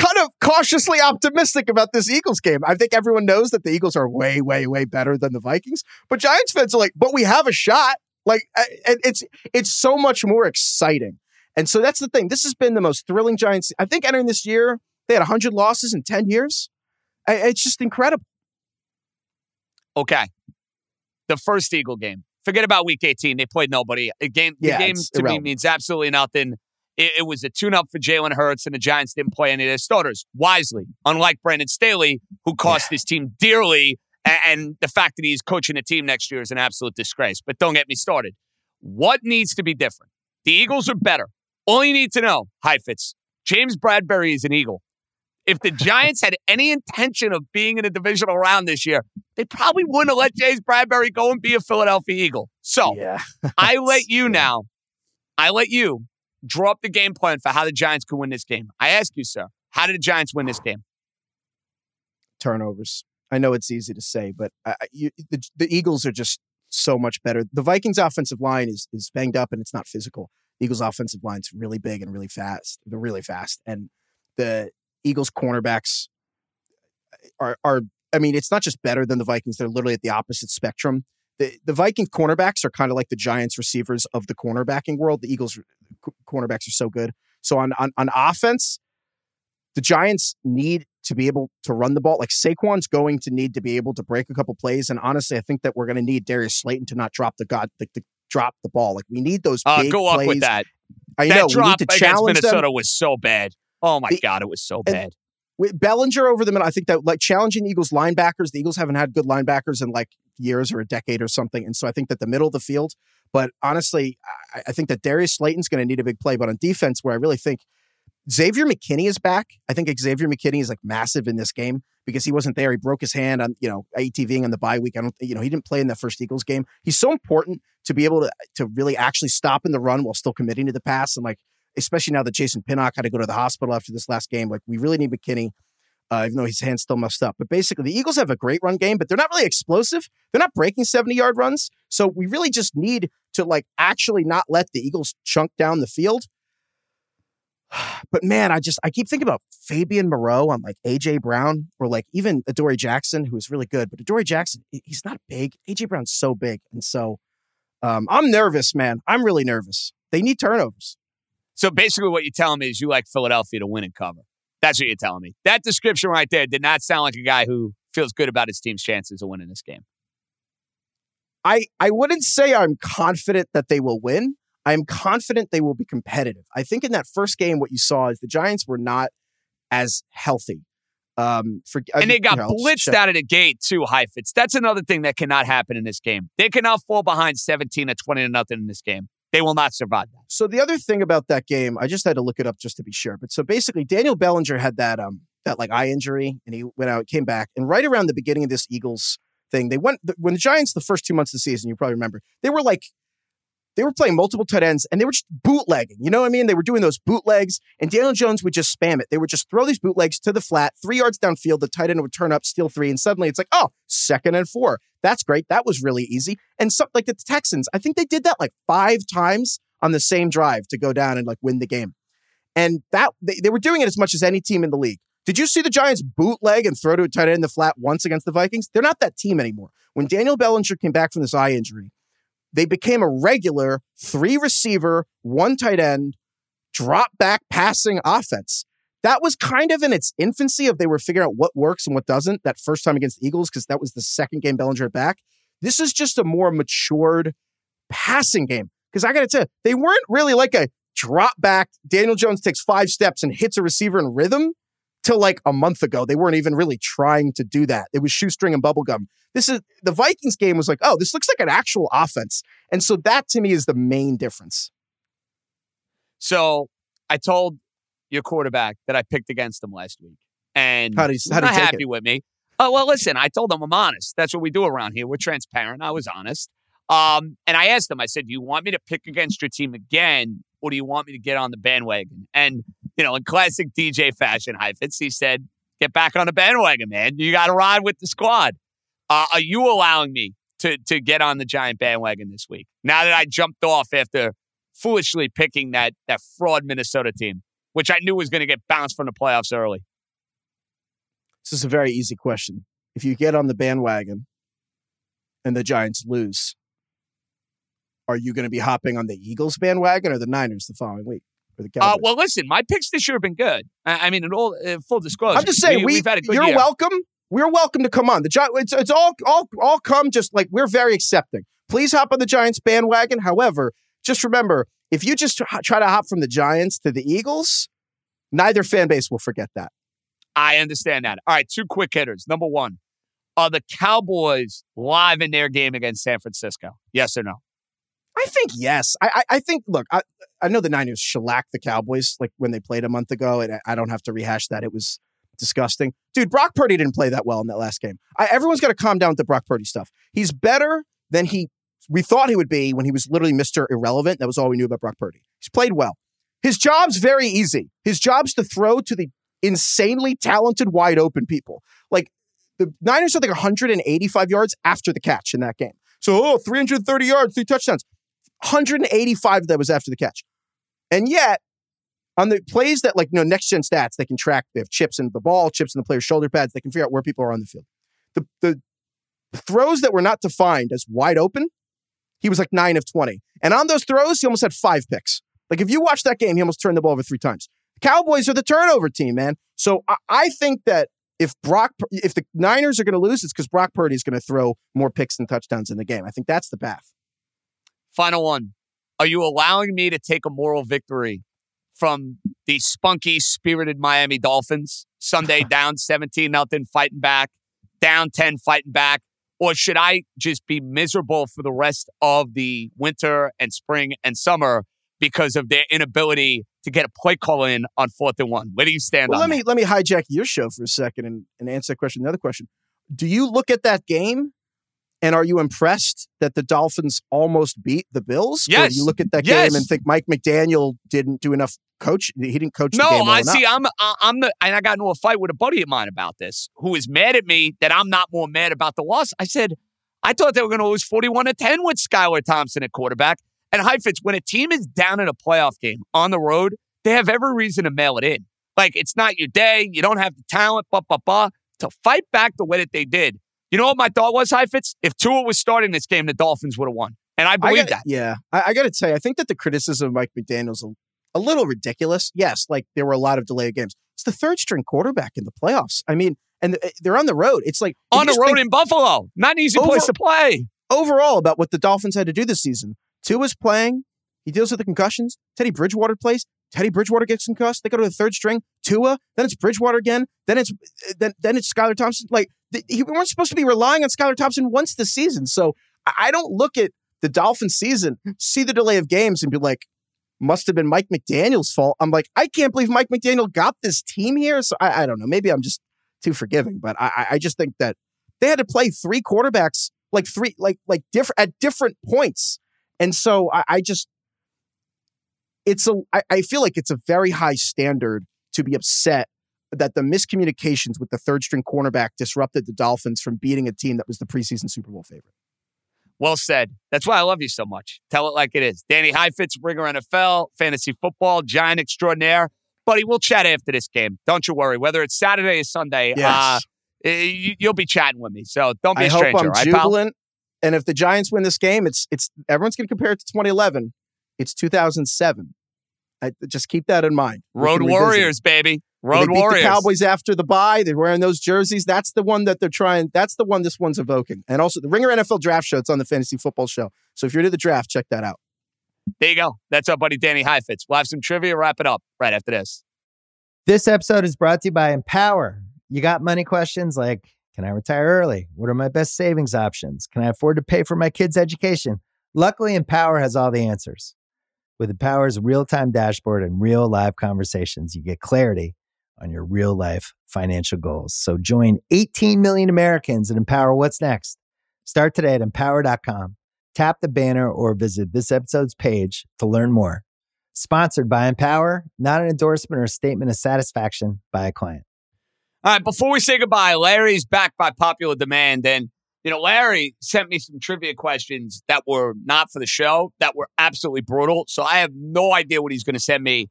S9: kind of cautiously optimistic about this Eagles game. I think everyone knows that the Eagles are way, way, way better than the Vikings. But Giants fans are like, but we have a shot. Like, it's it's so much more exciting. And so that's the thing. This has been the most thrilling Giants. I think entering this year, they had 100 losses in 10 years. It's just incredible.
S4: Okay. The first Eagle game. Forget about week 18. They played nobody. A game, the game to me means absolutely nothing. It, it was a tune up for Jalen Hurts, and the Giants didn't play any of their starters wisely, unlike Brandon Staley, who cost his team dearly. a- And the fact that he's coaching a team next year is an absolute disgrace. But don't get me started. What needs to be different? The Eagles are better. All you need to know, Heifetz, James Bradberry is an Eagle. If the Giants had any intention of being in a divisional round this year, they probably wouldn't have let James Bradberry go and be a Philadelphia Eagle. So
S9: Yeah. [laughs]
S4: I let you now, I let you draw up the game plan for how the Giants could win this game. I ask you, sir, how did the Giants win this ah. game?
S9: turnovers. I know it's easy to say, but you, the, the Eagles are just so much better. The Vikings' offensive line is is banged up and it's not physical. The Eagles' offensive line's really big and really fast. They're really fast, and the Eagles' cornerbacks are are. I mean, it's not just better than the Vikings; they're literally at the opposite spectrum. The the Viking cornerbacks are kind of like the Giants receivers of the cornerbacking world. The Eagles cornerbacks are so good. So on on, on offense, the Giants need to be able to run the ball. Like Saquon's going to need to be able to break a couple plays. And honestly, I think that we're going to need Darius Slayton to not drop the god, the, to drop the ball. Like we need those.
S4: Uh, go up
S9: plays.
S4: with that.
S9: I
S4: that
S9: know we need to challenge
S4: Minnesota
S9: them.
S4: was so bad. Oh my
S9: The-
S4: God, it was so bad.
S9: With Bellinger over the middle, I think that like challenging Eagles linebackers. The Eagles haven't had good linebackers in like years or a decade or something, and so I think that the middle of the field. But honestly, I, I think that Darius Slayton's going to need a big play. But on defense, where I really think Xavier McKinney is back. I think Xavier McKinney is like massive in this game because he wasn't there. He broke his hand on, you know, ATVing on the bye week. I don't, you know, he didn't play in that first Eagles game. He's so important to be able to to really actually stop in the run while still committing to the pass. And like, especially now that Jason Pinnock had to go to the hospital after this last game, like we really need McKinney. Uh, even though his hand's still messed up. But basically, the Eagles have a great run game, but they're not really explosive. They're not breaking 70 yard runs. So we really just need to like actually not let the Eagles chunk down the field. [sighs] But man, I just I keep thinking about Fabian Moreau on like AJ Brown or like even Adoree Jackson, who is really good. But Adoree Jackson, he's not big. AJ Brown's so big, and so um, I'm nervous, man. I'm really nervous. They need turnovers.
S4: So basically, what you're telling me is you like Philadelphia to win and cover. That's what you're telling me. That description right there did not sound like a guy who feels good about his team's chances of winning this game.
S9: I I wouldn't say I'm confident that they will win. I'm confident they will be competitive. I think in that first game, what you saw is the Giants were not as healthy. Um, for,
S4: And they got
S9: you know,
S4: blitzed out of the gate too, Heifetz. That's another thing that cannot happen in this game. They cannot fall behind 17 to 20 to nothing in this game. They will not survive that.
S9: So the other thing about that game, I just had to look it up just to be sure. But so basically, Daniel Bellinger had that um that like eye injury, and he went out, came back, and right around the beginning of this Eagles thing, they went when the Giants the first two months of the season. You probably remember they were like they were playing multiple tight ends and they were just bootlegging. You know what I mean? They were doing those bootlegs, and Daniel Jones would just spam it. They would just throw these bootlegs to the flat, three yards downfield. The tight end would turn up, steal three, and suddenly it's like, oh, second and four. That's great. That was really easy. And so, like the Texans, I think they did that like five times on the same drive to go down and like win the game. And that they, they were doing it as much as any team in the league. Did you see the Giants bootleg and throw to a tight end in the flat once against the Vikings? They're not that team anymore. When Daniel Bellinger came back from this eye injury, they became a regular three receiver, one tight end, drop back passing offense. That was kind of in its infancy of they were figuring out what works and what doesn't that first time against the Eagles, because that was the second game Bellinger back. This is just a more matured passing game. Because I got to tell you, they weren't really like a drop back. Daniel Jones takes five steps and hits a receiver in rhythm till like a month ago. They weren't even really trying to do that. It was shoestring and bubblegum. This is the Vikings game was like, oh, this looks like an actual offense. And so that to me is the main difference.
S4: So I told your quarterback that I picked against him last week. And
S9: how did he, how did he
S4: happy
S9: it?
S4: with me. Oh, well, listen, I told him I'm honest. That's what we do around here. We're transparent. I was honest. Um, and I asked him, I said, Do you want me to pick against your team again, or do you want me to get on the bandwagon? And, you know, in classic DJ fashion, Heifetz, he said, Get back on the bandwagon, man. You got to ride with the squad. Uh, are you allowing me to, to get on the giant bandwagon this week? Now that I jumped off after foolishly picking that, that fraud Minnesota team, which I knew was going to get bounced from the playoffs early.
S9: This is a very easy question. If you get on the bandwagon and the Giants lose, are you going to be hopping on the Eagles bandwagon or the Niners the following week? Or the Cowboys?
S4: Uh, well, listen, my picks this year have been good. I, I mean, in all uh, full disclosure,
S9: I'm just saying, we,
S4: have had a good
S9: you're
S4: year.
S9: welcome. We're welcome to come on. The Giants. it's, it's all all all come just like we're very accepting. Please hop on the Giants bandwagon. However, just remember, if you just try to hop from the Giants to the Eagles, neither fan base will forget that.
S4: I understand that. All right, two quick hitters. Number one, are the Cowboys live in their game against San Francisco? Yes or no?
S9: I think yes. I I, I think look, I, I know the Niners shellacked the Cowboys like when they played a month ago, and I, don't have to rehash that. It was disgusting. Dude, Brock Purdy didn't play that well in that last game. I, everyone's got to calm down with the Brock Purdy stuff. He's better than he we thought he would be when he was literally Mr. Irrelevant. That was all we knew about Brock Purdy. He's played well. His job's very easy. His job's to throw to the insanely talented, wide open people. Like the Niners had like 185 yards after the catch in that game. So, oh, 330 yards, three touchdowns. 185 that was after the catch. And yet, on the plays that like you know next gen stats, they can track. They have chips in the ball, chips in the player's shoulder pads. They can figure out where people are on the field. The the throws that were not defined as wide open, he was like nine of twenty. And on those throws, he almost had five picks. Like if you watch that game, he almost turned the ball over three times. The Cowboys are the turnover team, man. So I, I think that if Brock, if the Niners are going to lose, it's because Brock Purdy is going to throw more picks and touchdowns in the game. I think that's the path.
S4: Final one. Are you allowing me to take a moral victory from the spunky, spirited Miami Dolphins? Sunday [laughs] down 17 nothing, fighting back, down 10, fighting back. Or should I just be miserable for the rest of the winter and spring and summer because of their inability to get a play call in on fourth and one? Where do you stand
S9: well,
S4: on
S9: let
S4: that?
S9: me let me hijack your show for a second and, and answer that question. The other question: Do you look at that game and are you impressed that the Dolphins almost beat the Bills?
S4: Yes.
S9: do you look at that
S4: Yes.
S9: game and think Mike McDaniel didn't do enough coach? He didn't coach the
S4: No,
S9: game well
S4: I
S9: enough.
S4: see. I'm I'm the and I got into a fight with a buddy of mine about this, who is mad at me that I'm not more mad about the loss. I said I thought they were going to lose 41 to 10 with Skylar Thompson at quarterback. And Heifetz, when a team is down in a playoff game on the road, they have every reason to mail it in. Like it's not your day, you don't have the talent, blah blah blah. To fight back the way that they did. You know what my thought was, Heifetz? If Tua was starting this game, the Dolphins would have won, and I
S9: I
S4: believe
S9: gotta-
S4: that.
S9: Yeah, I, I got to tell you, I think that the criticism of Mike McDaniel's a, a little ridiculous. Yes, like there were a lot of delayed games. It's the third string quarterback in the playoffs. I mean, and eh, they're on the road. It's like
S4: On the road in Buffalo, not an easy
S9: Over-
S4: place to play.
S9: overall about what the Dolphins had to do this season. Tua's playing. He deals with the concussions. Teddy Bridgewater plays. Teddy Bridgewater gets concussed. They go to the third string. Tua. Then it's Bridgewater again. Then it's then then it's Skylar Thompson. Like he, we weren't supposed to be relying on Skylar Thompson once this season. So I, don't look at the Dolphins season, see the delay of games, and be like, must have been Mike McDaniel's fault. I'm like, I can't believe Mike McDaniel got this team here. So I, I don't know. Maybe I'm just too forgiving, but I, I- I just think that they had to play three quarterbacks like three like like different at different points And so I, I just, it's a, I, I feel like it's a very high standard to be upset that the miscommunications with the third string cornerback disrupted the Dolphins from beating a team that was the preseason Super Bowl favorite.
S4: Well said. That's why I love you so much. Tell it like it is. Danny Heifetz, Ringer NFL, fantasy football, giant extraordinaire. Buddy, we'll chat after this game. Don't you worry. Whether it's Saturday or Sunday,
S9: Yes.
S4: uh, you, you'll be chatting with me. So don't be
S9: I
S4: a
S9: hope
S4: stranger.
S9: I'm
S4: all right, pal?
S9: jubilant. And if the Giants win this game, it's it's everyone's going to compare it to 2011. It's 2007. I, just keep that in mind.
S4: Road
S9: can revisit it.
S4: Warriors, baby.
S9: They
S4: Road
S9: beat
S4: Warriors.
S9: the Cowboys after the bye. They're wearing those jerseys. That's the one that they're trying. That's the one this one's evoking. And also the Ringer NFL Draft Show. It's on the Fantasy Football Show. So if you're into the draft, check that out.
S4: There you go. That's our buddy Danny Heifetz. We'll have some trivia. Wrap it up right after this.
S7: This episode is brought to you by Empower. You got money questions like Can I retire early? What are my best savings options? Can I afford to pay for my kids' education? Luckily, Empower has all the answers. With Empower's real time dashboard and real live conversations, you get clarity on your real life financial goals. So join 18 million Americans and empower what's next. Start today at empower.com. Tap the banner or visit this episode's page to learn more. Sponsored by Empower, not an endorsement or statement of satisfaction by a client.
S4: All right, before we say goodbye, Larry's back by popular demand. And, you know, Larry sent me some trivia questions that were not for the show, that were absolutely brutal. So I have no idea what he's going to send me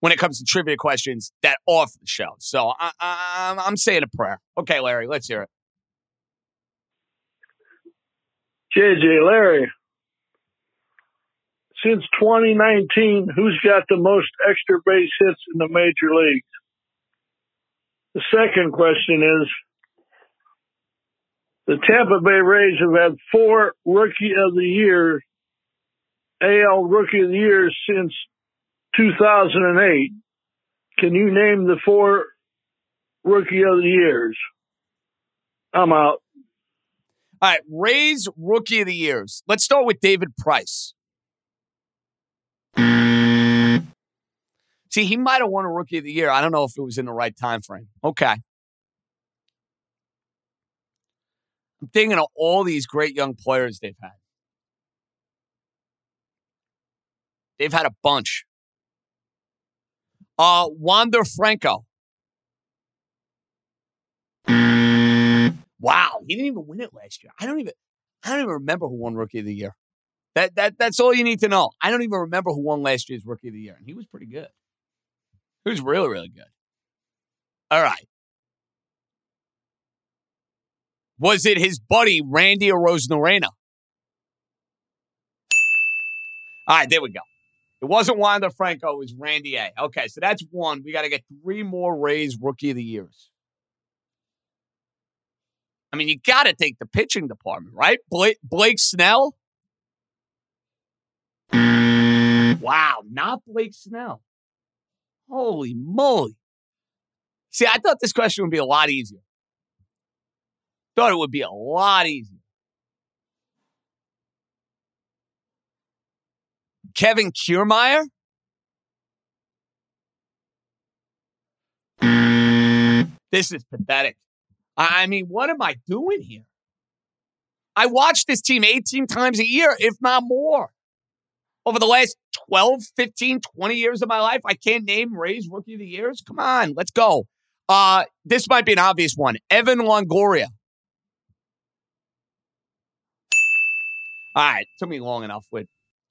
S4: when it comes to trivia questions that are for the show. So I, I, I'm- I'm saying a prayer. Okay, Larry, let's hear it.
S10: JJ Larry. Since 2019, who's got the most extra base hits in the major leagues? The second question is the Tampa Bay Rays have had four Rookie of the Year, AL Rookie of the Year since 2008. Can you name the four Rookie of the Years? I'm out.
S4: All right, Rays Rookie of the Years. Let's start with David Price. See, he might have won a Rookie of the Year. I don't know if it was in the right time frame. Okay. I'm thinking of all these great young players they've had. They've had a bunch. Uh, Wander Franco. Wow, he didn't even win it last year. I don't even I don't even remember who won Rookie of the Year. That that that's all you need to know. I don't even remember who won last year's Rookie of the Year, and he was pretty good. He was really really good. All right. Was it his buddy Randy Arozarena? All right, there we go. It wasn't Wander Franco. It was Randy A. Okay, so that's one. We got to get three more Rays Rookie of the Years. I mean, you got to take the pitching department, right? Blake, Blake Snell. Wow, not Blake Snell. Holy moly. See, I thought this question would be a lot easier. Thought it would be a lot easier. Kevin Kiermaier? This is pathetic. I mean, what am I doing here? I watch this team 18 times a year, if not more. Over the last 12, 15, 20 years of my life, I can't name Rays Rookie of the Years. Come on, let's go. Uh, this might be an obvious one. Evan Longoria. Ah, All right, took me long enough with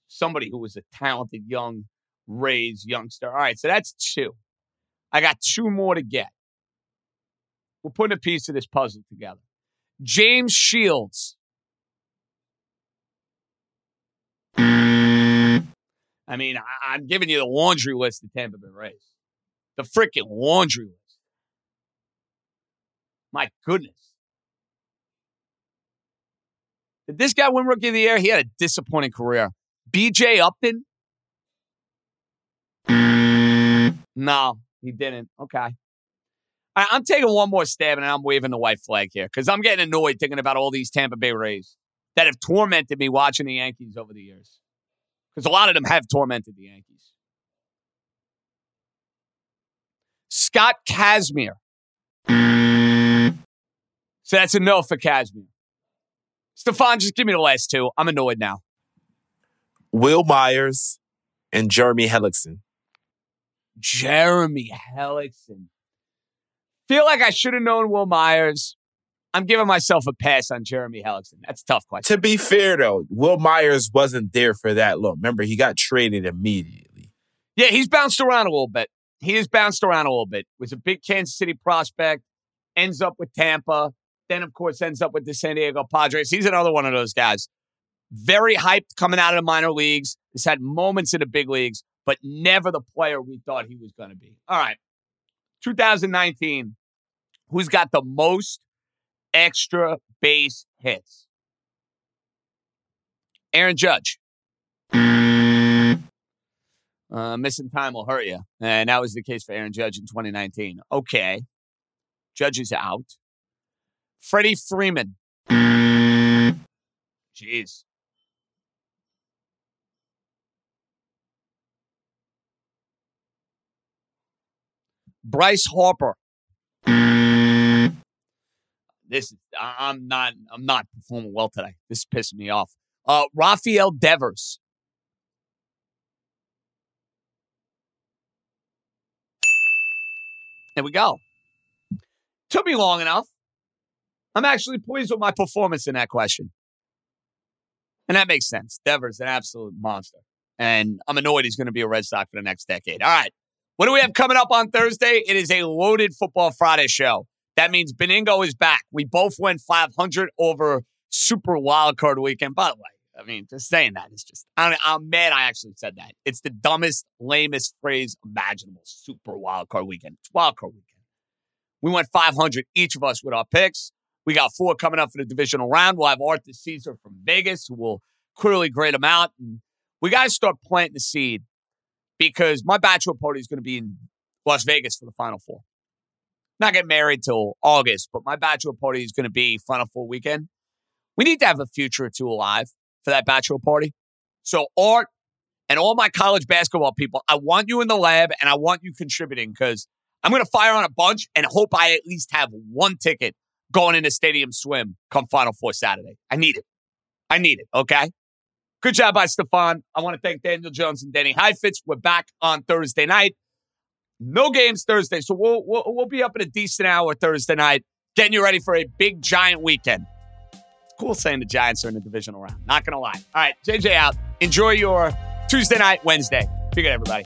S4: somebody who was a talented young Rays youngster. All right, so that's two. I got two more to get. We're putting a piece of this puzzle together. James Shields. I mean, I, I'm giving you the laundry list of Tampa Bay Rays. The freaking laundry list. My goodness. Did this guy win Rookie of the Year? He had a disappointing career. BJ Upton? No, he didn't. Okay. I, I'm taking one more stab and I'm waving the white flag here because I'm getting annoyed thinking about all these Tampa Bay Rays that have tormented me watching the Yankees over the years. Because a lot of them have tormented the Yankees. Scott Kazmir. So that's a no for Kazmir. Stefan, just give me the last two. I'm annoyed now.
S11: Wil Myers and Jeremy Hellickson.
S4: Jeremy Hellickson. Feel like I should have known Wil Myers. I'm giving myself a pass on Jeremy Hellickson. That's a tough question.
S11: To be fair, though, Wil Myers wasn't there for that long. Remember, he got traded immediately.
S4: Yeah, he's bounced around a little bit. He has bounced around a little bit. Was a big Kansas City prospect, ends up with Tampa, then of course ends up with the San Diego Padres. He's another one of those guys. Very hyped coming out of the minor leagues. Has had moments in the big leagues, but never the player we thought he was going to be. All right, 2019. Who's got the most extra base hits? Aaron Judge. Uh, missing time will hurt you. And that was the case for Aaron Judge in 2019. Okay. Judge is out. Freddie Freeman. Jeez. Bryce Harper. This is I'm not I'm not performing well today. This is pissing me off. Uh Rafael Devers. There we go. Took me long enough. I'm actually pleased with my performance in that question. And that makes sense. Devers, an absolute monster. And I'm annoyed he's going to be a Red Sox for the next decade. All right. What do we have coming up on Thursday? It is a loaded Football Friday show. That means Beningo is back. We both went 500 over Super Wildcard Weekend. By the way, I mean, just saying that is just, I am mad I actually said that. It's the dumbest, lamest phrase imaginable. Super Wildcard Weekend. It's Wildcard Weekend. We went 500 each of us with our picks. We got four coming up for the divisional round. We'll have Arthur Caesar from Vegas, who will clearly grade them out. And we got to start planting the seed because my bachelor party is going to be in Las Vegas for the Final Four. Not get married till August, but my bachelor party is going to be Final Four weekend. We need to have a future or two alive for that bachelor party. So, Art and all my college basketball people, I want you in the lab and I want you contributing because I'm going to fire on a bunch and hope I at least have one ticket going into Stadium Swim come Final Four Saturday. I need it. I need it. Okay. Good job by Stefan. I want to thank Daniel Jones and Denny Heifetz. We're back on Thursday night. No games Thursday, so we'll, we'll, we'll be up in a decent hour Thursday night, getting you ready for a big giant weekend. It's cool saying the Giants are in the divisional round. Not gonna lie. All right, JJ out. Enjoy your Tuesday night, Wednesday. Be good, everybody.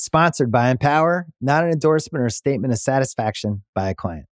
S7: Sponsored by Empower, not an endorsement or a statement of satisfaction by a client.